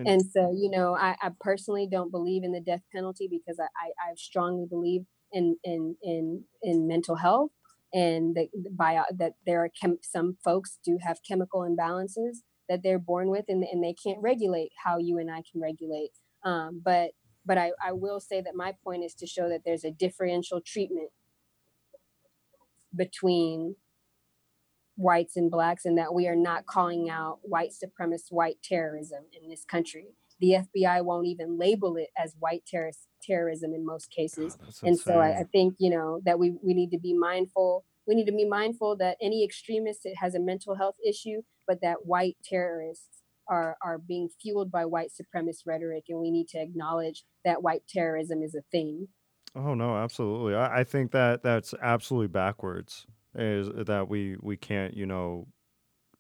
and so, you know, I, I personally don't believe in the death penalty because I, I, I strongly believe in, in, in, in mental health and that bio, that there are chem- some folks do have chemical imbalances that they're born with and, and they can't regulate how you and I can regulate. Um, but but I, I will say that my point is to show that there's a differential treatment between whites and blacks and that we are not calling out white supremacist white terrorism in this country. The FBI won't even label it as white terrorist terrorism in most cases. Oh, that's And so I, I think, you know, that we, we need to be mindful. We need to be mindful that any extremist has a mental health issue, but that white terrorists are, are being fueled by white supremacist rhetoric. And we need to acknowledge that white terrorism is a thing. Oh no, absolutely. I, I think that that's absolutely backwards. Is that we we can't you know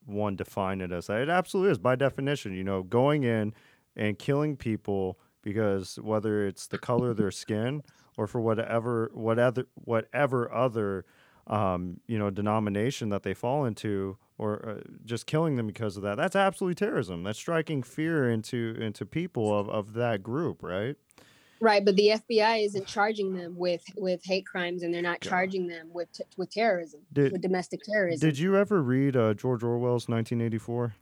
one define it as that. It absolutely is by definition. You know, going in and killing people because whether it's the color of their skin or for whatever whatever whatever other um, you know denomination that they fall into or uh, just killing them because of that that's absolutely terrorism that's striking fear into into people of, of that group right Right, but the FBI isn't charging them with with hate crimes, and they're not God. charging them with t- with terrorism, Did- with domestic terrorism. Did you ever read uh, George Orwell's 1984?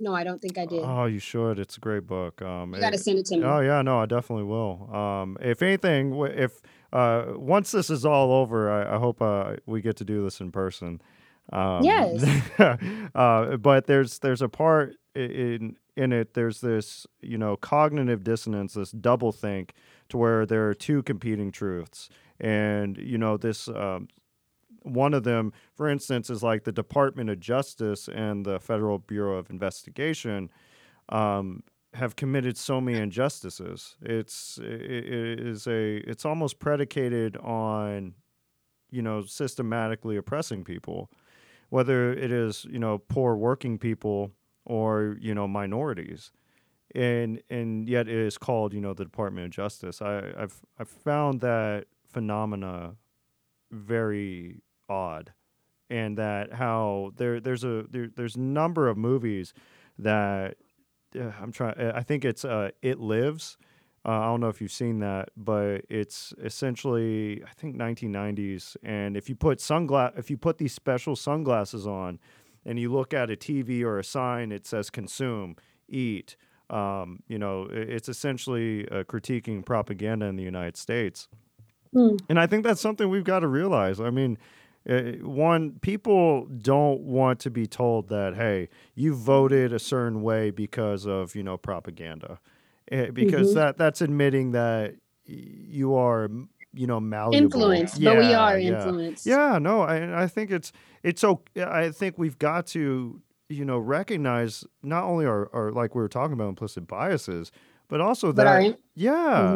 no, I don't think I did. Oh, you should. It's a great book. Um, you got to send it to me. oh yeah, no, I definitely will. Um, if anything, if uh, once this is all over, I, I hope uh, we get to do this in person. Um, Yes. uh, but there's there's a part in in it. There's this you know cognitive dissonance, this double think, to where there are two competing truths, and you know this um, one of them, for instance, is like the Department of Justice and the Federal Bureau of Investigation um, have committed so many injustices. It's it, is a it's almost predicated on you know systematically oppressing people, whether it is you know poor working people or you know minorities. And and yet it is called you know the Department of Justice. I, I've I've found that phenomena very odd and that how there there's a there, there's a number of movies that uh, I'm trying I think it's uh It Lives uh, I don't know if you've seen that but it's essentially I think 1990s and if you put sunglass if you put these special sunglasses on and you look at a TV or a sign it says consume eat um, you know it's essentially uh, critiquing propaganda in the United States Hmm. and I think that's something we've got to realize. I mean, uh, one, people don't want to be told that, hey, you voted a certain way because of, you know, propaganda. Eh, because Mhm. that that's admitting that you are, you know, malleable. Influenced, but we are yeah. influenced. Yeah, no, I, I think it's it's so. I think we've got to you know recognize not only our, our like we were talking about implicit biases, but also But that our in- yeah,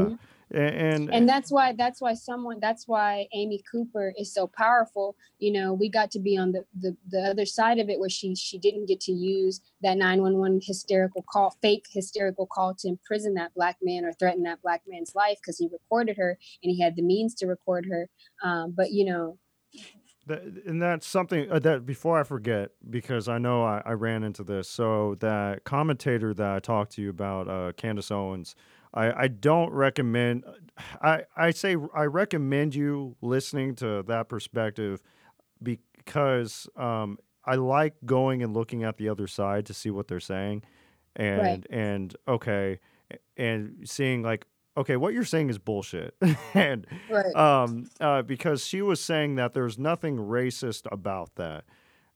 Mhm. And and that's why that's why someone that's why amy cooper is so powerful you know we got to be on the the, the other side of it where she she didn't get to use that 911 hysterical call fake hysterical call to imprison that black man or threaten that black man's life because he recorded her and he had the means to record her um, but you know That, and that's something uh, that before I forget, because I know I, I ran into this. So that commentator that I talked to you about, uh, Candace Owens, I, I don't recommend. I I say I recommend you listening to that perspective because um, I like going and looking at the other side to see what they're saying, and Right. and okay, and seeing like okay, what you're saying is bullshit, and Right. um, uh, because she was saying that there's nothing racist about that,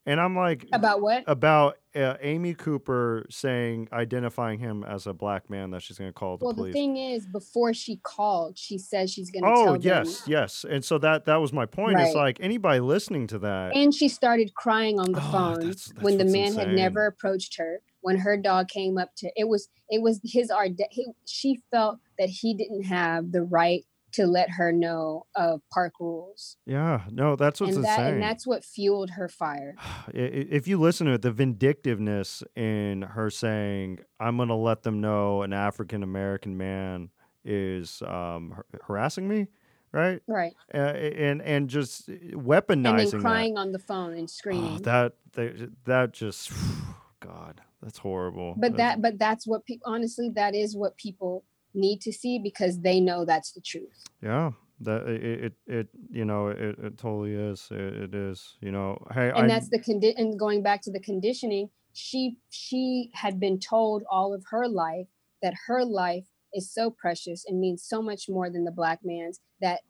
and I'm like About what? about uh, Amy Cooper saying identifying him as a black man that she's going to call the Well, the thing is, before she called, she says she's going to oh tell them. yes, yes, and so that that was my point. It's like anybody listening to that. And she started crying on the Oh, phone that's- that's when the man had never approached her. When her dog came up to it was it was his ard. He, she felt that he didn't have the right to let her know of park rules, yeah, no, that's what's and that insane. and that's what fueled her fire. If you listen to it, the vindictiveness in her saying, "I'm going to let them know an African American man is um, harassing me," right? Right, Uh, and and just weaponizing, and then that. crying on the phone and Oh, screaming. that they, that just God, that's horrible. but That's- that but that's what people honestly that is what people need to see because they know that's the truth. yeah, that it it, it you know it, it totally is. It, it is. You know, hey, and I that's the condi- and going back to the conditioning she she had been told all of her life that her life is so precious and means so much more than the black man's that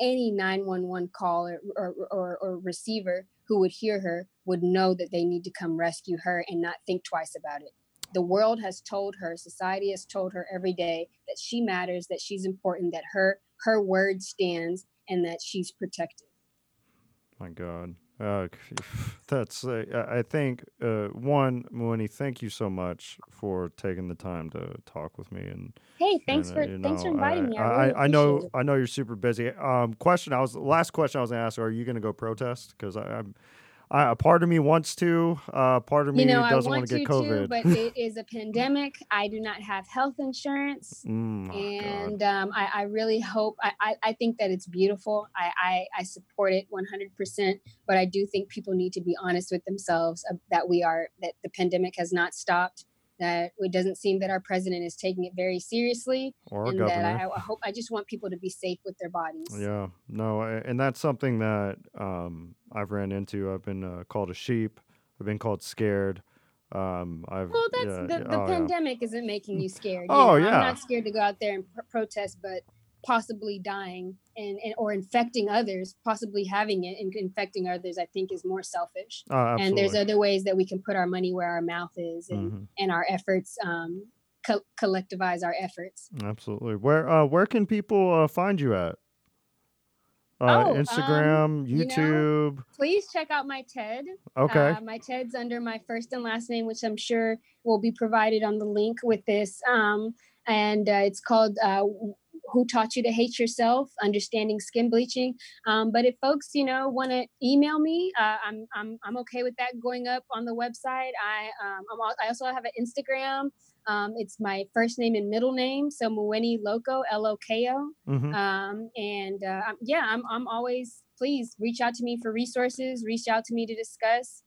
any 911 caller or, or, or receiver who would hear her would know that they need to come rescue her and not think twice about it the world has told her society has told her every day that she matters that she's important that her her word stands and that she's protected my God. Uh, that's uh, I I think uh, one Mueni, thank you so much for taking the time to talk with me and hey thanks and, for uh, you thanks for know, inviting me i, I, really I, I know it. I know you're super busy. Um, question I was last question I was gonna ask: Are you gonna go protest? Because I'm, I, a part of me wants to. Uh, part of me you know, doesn't want want to get too, COVID. but it is a pandemic. I do not have health insurance. Mm, and um, I, I really hope, I, I, I think that it's beautiful. I, I, I support it 100%. But I do think people need to be honest with themselves uh, that we are, that the pandemic has not stopped, that it doesn't seem that our president is taking it very seriously. or and governor. that I, I hope, I just want people to be safe with their bodies. Yeah, no, and that's something that um, I've ran into. I've been uh, called a sheep. I've been called scared. Um, I've Well, that's yeah, the, the oh, yeah. pandemic isn't making you scared. you Oh, know? yeah. I'm not scared to go out there and pr- protest, but possibly dying and, and or infecting others, possibly having it and infecting others, I think is more selfish. Oh. And there's other ways that we can put our money where our mouth is and, Mhm, and our efforts um, co- collectivize our efforts. absolutely. Where uh, where can people uh, find you at? Uh, Oh, um, Instagram, you know, YouTube. Please check out my TED. okay. Uh, my TED's under my first and last name, which I'm sure will be provided on the link with this. Um, and uh, it's called uh, "Who Taught You to Hate Yourself: Understanding Skin Bleaching." Um, but if folks, you know, want to email me, uh, I'm I'm I'm okay with that going up on the website. I um, I also have an Instagram. Um, it's my first name and middle name, so Mueni Loko L O K O. Mhm. Um, and uh, I'm- yeah, I'm I'm always please reach out to me for resources. Reach out to me to discuss.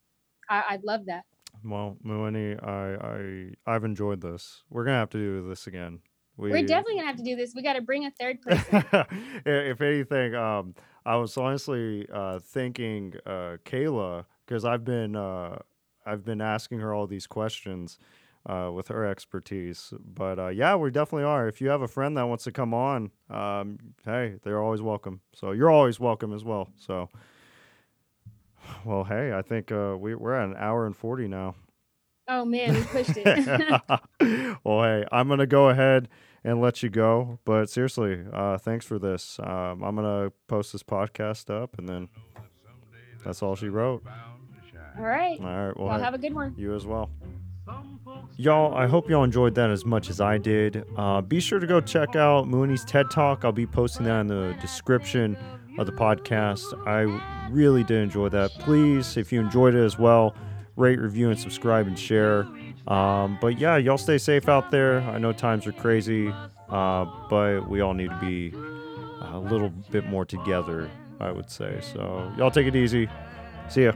I, I'd love that. Well, Mueni, I I I've enjoyed this. We're gonna have to do this again. We, We're definitely gonna have to do this. We got to bring a third person. if anything, um, I was honestly uh, thinking uh, Kayla because I've been uh, I've been asking her all these questions uh, with her expertise. But uh, yeah, we definitely are. If you have a friend that wants to come on, um, hey, they're always welcome. So you're always welcome as well. So. Well, hey, I think uh, we, we're at an hour and 40 now. Oh man, we pushed it. well, hey, I'm gonna go ahead and let you go. But seriously, uh, thanks for this. Um, I'm gonna post this podcast up, and then that's all she wrote. All right. All right. Well, Well, hey, have a good one. you as well. Y'all, I hope y'all enjoyed that as much as I did. Uh, be sure to go check out Mueni's TED Talk. I'll be posting that in the description of the podcast. I really did enjoy that. Please, if you enjoyed it as well, rate, review, and subscribe and share. Um, but yeah, y'all stay safe out there. I know times are crazy, uh, but we all need to be a little bit more together I would say. So y'all take it easy. See ya.